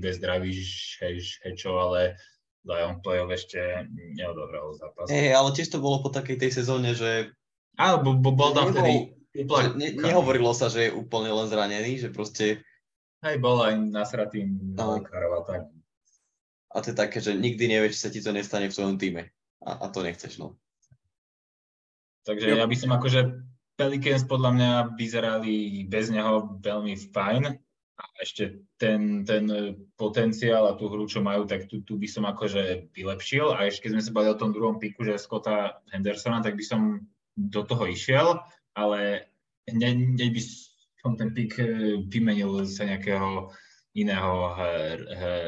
hej, hej čo, ale Zion play ešte neodohral zápas. Hey, ale tiež to bolo po takej tej sezóne, že alebo bol tam vtedy... Ne, nehovorilo sa, že je úplne len zranený, že proste... Hej, bol aj nasratý no. lekárov a tak. A to je také, že nikdy nevieš, či sa ti to nestane v svojom týme. A, a to nechceš, no. Takže jo. ja by som akože Pelicans podľa mňa vyzerali bez neho veľmi fajn. A ešte ten, ten potenciál a tú hru, čo majú, tak tu, tu by som akože vylepšil. A ešte keď sme sa bavili o tom druhom piku, že Scotta Hendersona, tak by som do toho išiel, ale hneď, hneď by som ten pik eh, vymenil sa nejakého iného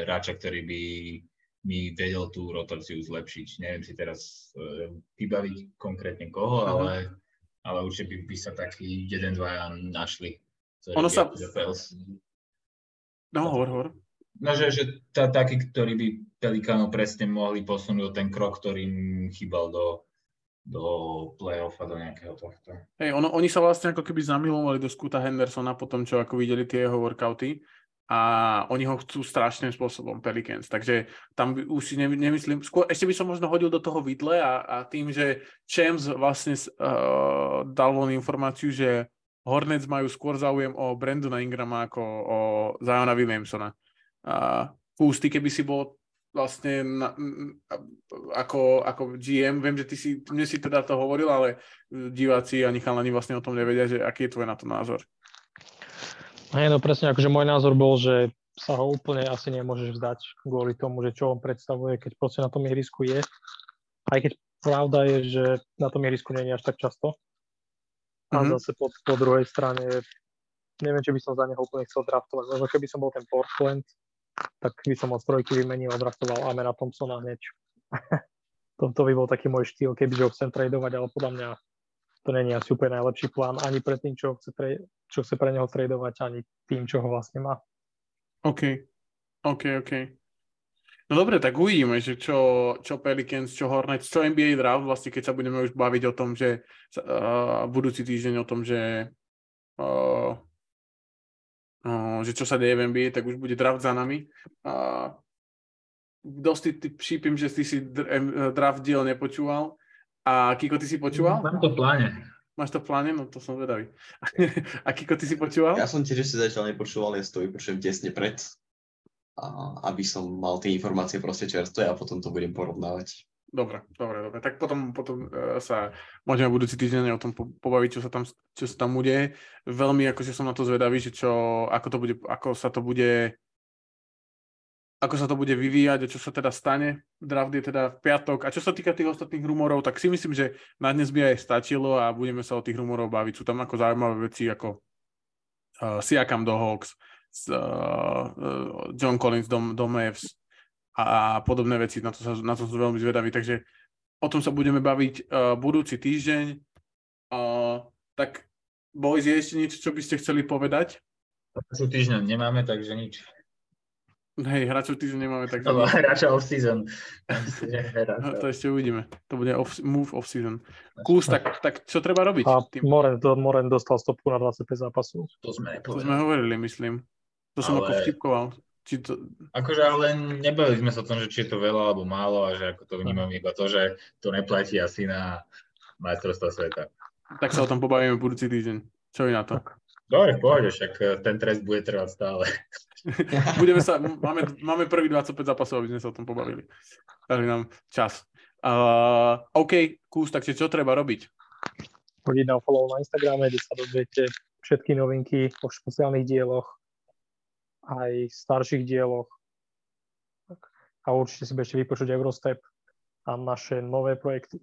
hráča, ktorý by mi vedel tú rotáciu zlepšiť. Neviem si teraz uh, vybaviť konkrétne koho, uh-huh. ale, ale určite by, by sa takí jeden, dvaja našli. Ono sa... No, hovor, hovor. No, že, že tá, takí, ktorí by Pelikánov presne mohli posunúť ten krok, ktorým chýbal do, do play-off a do nejakého tohto. Hej, ono, oni sa vlastne ako keby zamilovali do Scoota Hendersona po tom, čo ako videli tie jeho workouty a oni ho chcú strašným spôsobom, Pelicans. Takže tam už si ne, nemyslím, skôr ešte by som možno hodil do toho vidle a, a tým, že Champs vlastne uh, dal von informáciu, že Hornets majú skôr záujem o Brandona Ingrama ako o Ziona Williamsona. Uh, Kústy, keby si bol vlastne na, ako, ako GM. Viem, že ty si, mne si teda to hovoril, ale diváci ani chalani vlastne o tom nevedia, že aký je tvoj na to názor. Nie, no presne, akože môj názor bol, že sa ho úplne asi nemôžeš vzdať kvôli tomu, že čo on predstavuje, keď proste na tom ihrisku je. Aj keď pravda je, že na tom ihrisku nie je až tak často. A mm-hmm. zase po, po druhej strane neviem, či by som za neho úplne chcel draftovať. Možno keby som bol ten Portland, tak by som od trojky vymenil a draftoval Amena Thompsona hneď. to, to by bol taký môj štýl, kebyže ho chcem tradovať, ale podľa mňa to není asi úplne najlepší plán ani pre tým, čo chce, pre, čo chce pre neho tradovať, ani tým, čo ho vlastne má. OK, OK, OK. No dobre, tak uvidíme, že čo, čo Pelicans, čo Hornets, čo NBA draft, vlastne keď sa budeme už baviť o tom, že uh, budúci týždeň o tom, že uh, že čo sa deje v NBA, tak už bude draft za nami. Uh, dosť ty, ty šípim, že ty si draft diel nepočúval. A Kiko, ty si počúval? Mám to v pláne. Máš to v pláne? No to som vedavý. a Kiko, ty si počúval? Ja som tiež si zatiaľ nepočúval, ja to vypočujem tesne pred, a aby som mal tie informácie proste čerstvé a potom to budem porovnávať. Dobre, dobre, dobre. Tak potom, potom uh, sa môžeme budúci týždeň o tom pobaviť, čo sa tam, čo sa tam bude. Veľmi akože som na to zvedavý, že čo, ako, to bude, ako sa to bude ako sa to bude vyvíjať a čo sa teda stane. Draft je teda v piatok. A čo sa týka tých ostatných rumorov, tak si myslím, že na dnes by aj stačilo a budeme sa o tých rumorov baviť. Sú tam ako zaujímavé veci ako uh, Siakam do Hawks, uh, uh, John Collins do, do Mavs a, a podobné veci. Na to, sa, na to som veľmi zvedavý. Takže o tom sa budeme baviť uh, budúci týždeň. Uh, tak boys, je ešte niečo, čo by ste chceli povedať? Sú týždeň nemáme, takže nič. Hej, hráčov týždeň nemáme, tak... No, hráča off-season. no, to ešte uvidíme. To bude off, move off-season. Kus, tak, tak čo treba robiť? A Moren, to, Moren dostal stopku na 25 zápasov. To sme, to sme hovorili, myslím. To som ale... ako vtipkoval. Či to... Akože ale nebavili sme sa o tom, že či je to veľa alebo málo a že ako to vnímam iba to, že to neplatí asi na majstrovstva sveta. Tak sa o tom pobavíme budúci týždeň. Čo je na to? Dobre, v pohode, však eh, ten trest bude trvať stále. Budeme sa, máme, máme prvý 25 zápasov, aby sme sa o tom pobavili. Dali nám čas. Uh, OK, kus, takže čo treba robiť? Chodiť na follow na Instagrame, kde sa dozviete všetky novinky o špeciálnych dieloch, aj starších dieloch. A určite si budete vypočuť Eurostep a naše nové projekty.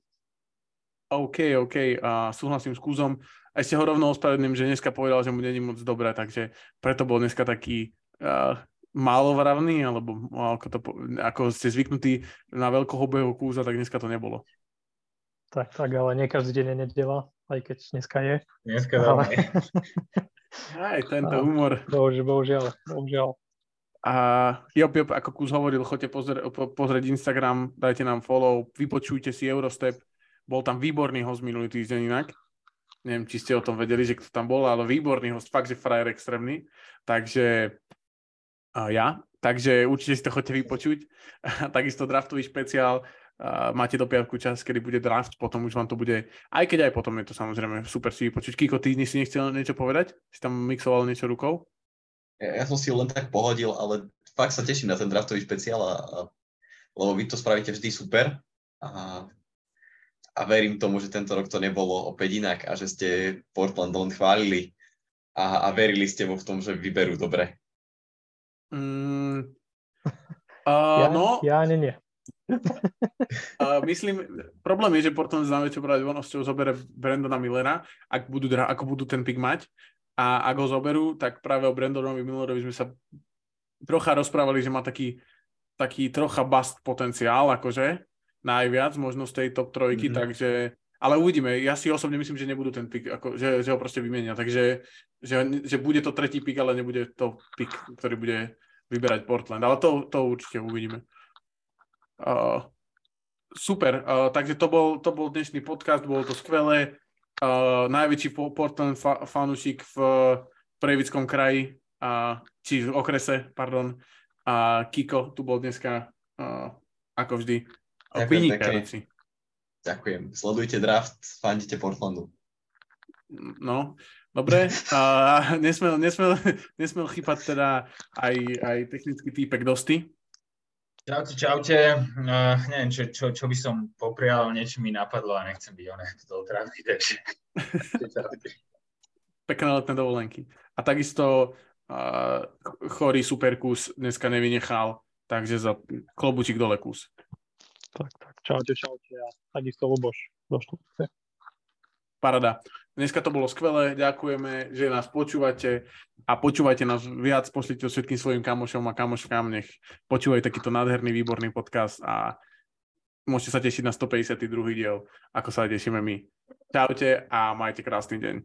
OK, OK, a súhlasím s Kúzom. A ešte ho rovno ospravedlním, že dneska povedal, že mu není moc dobré, takže preto bol dneska taký uh, málovravný, alebo ako, to, ako ste zvyknutí na veľkohobého kúza, tak dneska to nebolo. Tak, tak, ale nie každý deň je nedela, aj keď dneska je. Dneska ale... Aj tento humor. Bohužiaľ, bohužiaľ, bohužiaľ. A Jop, Jop, ako Kus hovoril, choďte pozrieť, pozrieť Instagram, dajte nám follow, vypočujte si Eurostep. Bol tam výborný host minulý týždeň inak. Neviem, či ste o tom vedeli, že kto tam bol, ale výborný host, fakt, že frajer extrémny. Takže a ja, takže určite si to chodte vypočuť. Takisto draftový špeciál, uh, máte do piatku čas, kedy bude draft, potom už vám to bude, aj keď aj potom je to samozrejme super si vypočuť. Kiko, ty si nechcel niečo povedať? Si tam mixoval niečo rukou? Ja, ja som si len tak pohodil, ale fakt sa teším na ten draftový špeciál, a, a, lebo vy to spravíte vždy super a, a verím tomu, že tento rok to nebolo opäť inak a že ste Portland len chválili a, a verili ste mu v tom, že vyberú dobre. Mm, uh, ja, no, ja nie, nie. Uh, myslím, problém je, že Portland s najväčšou pravdepodobnosťou zobere Brandona Millera, ak budú, ako budú ten pick mať. A ak ho zoberú, tak práve o Brandonovi Millerovi sme sa trocha rozprávali, že má taký, taký trocha bust potenciál, akože najviac možno z tej top trojky, mm-hmm. takže ale uvidíme. Ja si osobne myslím, že nebudú ten pick, ako, že, že ho proste vymenia. Takže že, že bude to tretí pick, ale nebude to pick, ktorý bude vyberať Portland. Ale to, to určite uvidíme. Uh, super, uh, takže to bol, to bol dnešný podcast, bolo to skvelé. Uh, najväčší Portland fa- fanúšik v Prejvickom kraji, uh, či v okrese, pardon. A Kiko tu bol dneska, uh, ako vždy, vynikajúci. Ďakujem. Sledujte draft, fandite Portlandu. No, dobre. A nesmel, nesmel, nesmel chýpať teda aj, aj technický týpek Dosty. Čaute, čaute. Uh, neviem, čo, čo, čo by som poprial, niečo mi napadlo a nechcem byť oné to otravný, takže Pekné letné dovolenky. A takisto uh, chorý superkus dneska nevynechal, takže za klobučík dole kus. Tak, tak, čaute, čaute a takisto Luboš do Parada. Dneska to bolo skvelé, ďakujeme, že nás počúvate a počúvajte nás viac, pošlite všetkým svojim kamošom a kamoškám, nech počúvajú takýto nádherný, výborný podcast a môžete sa tešiť na 152. diel, ako sa tešíme my. Čaute a majte krásny deň.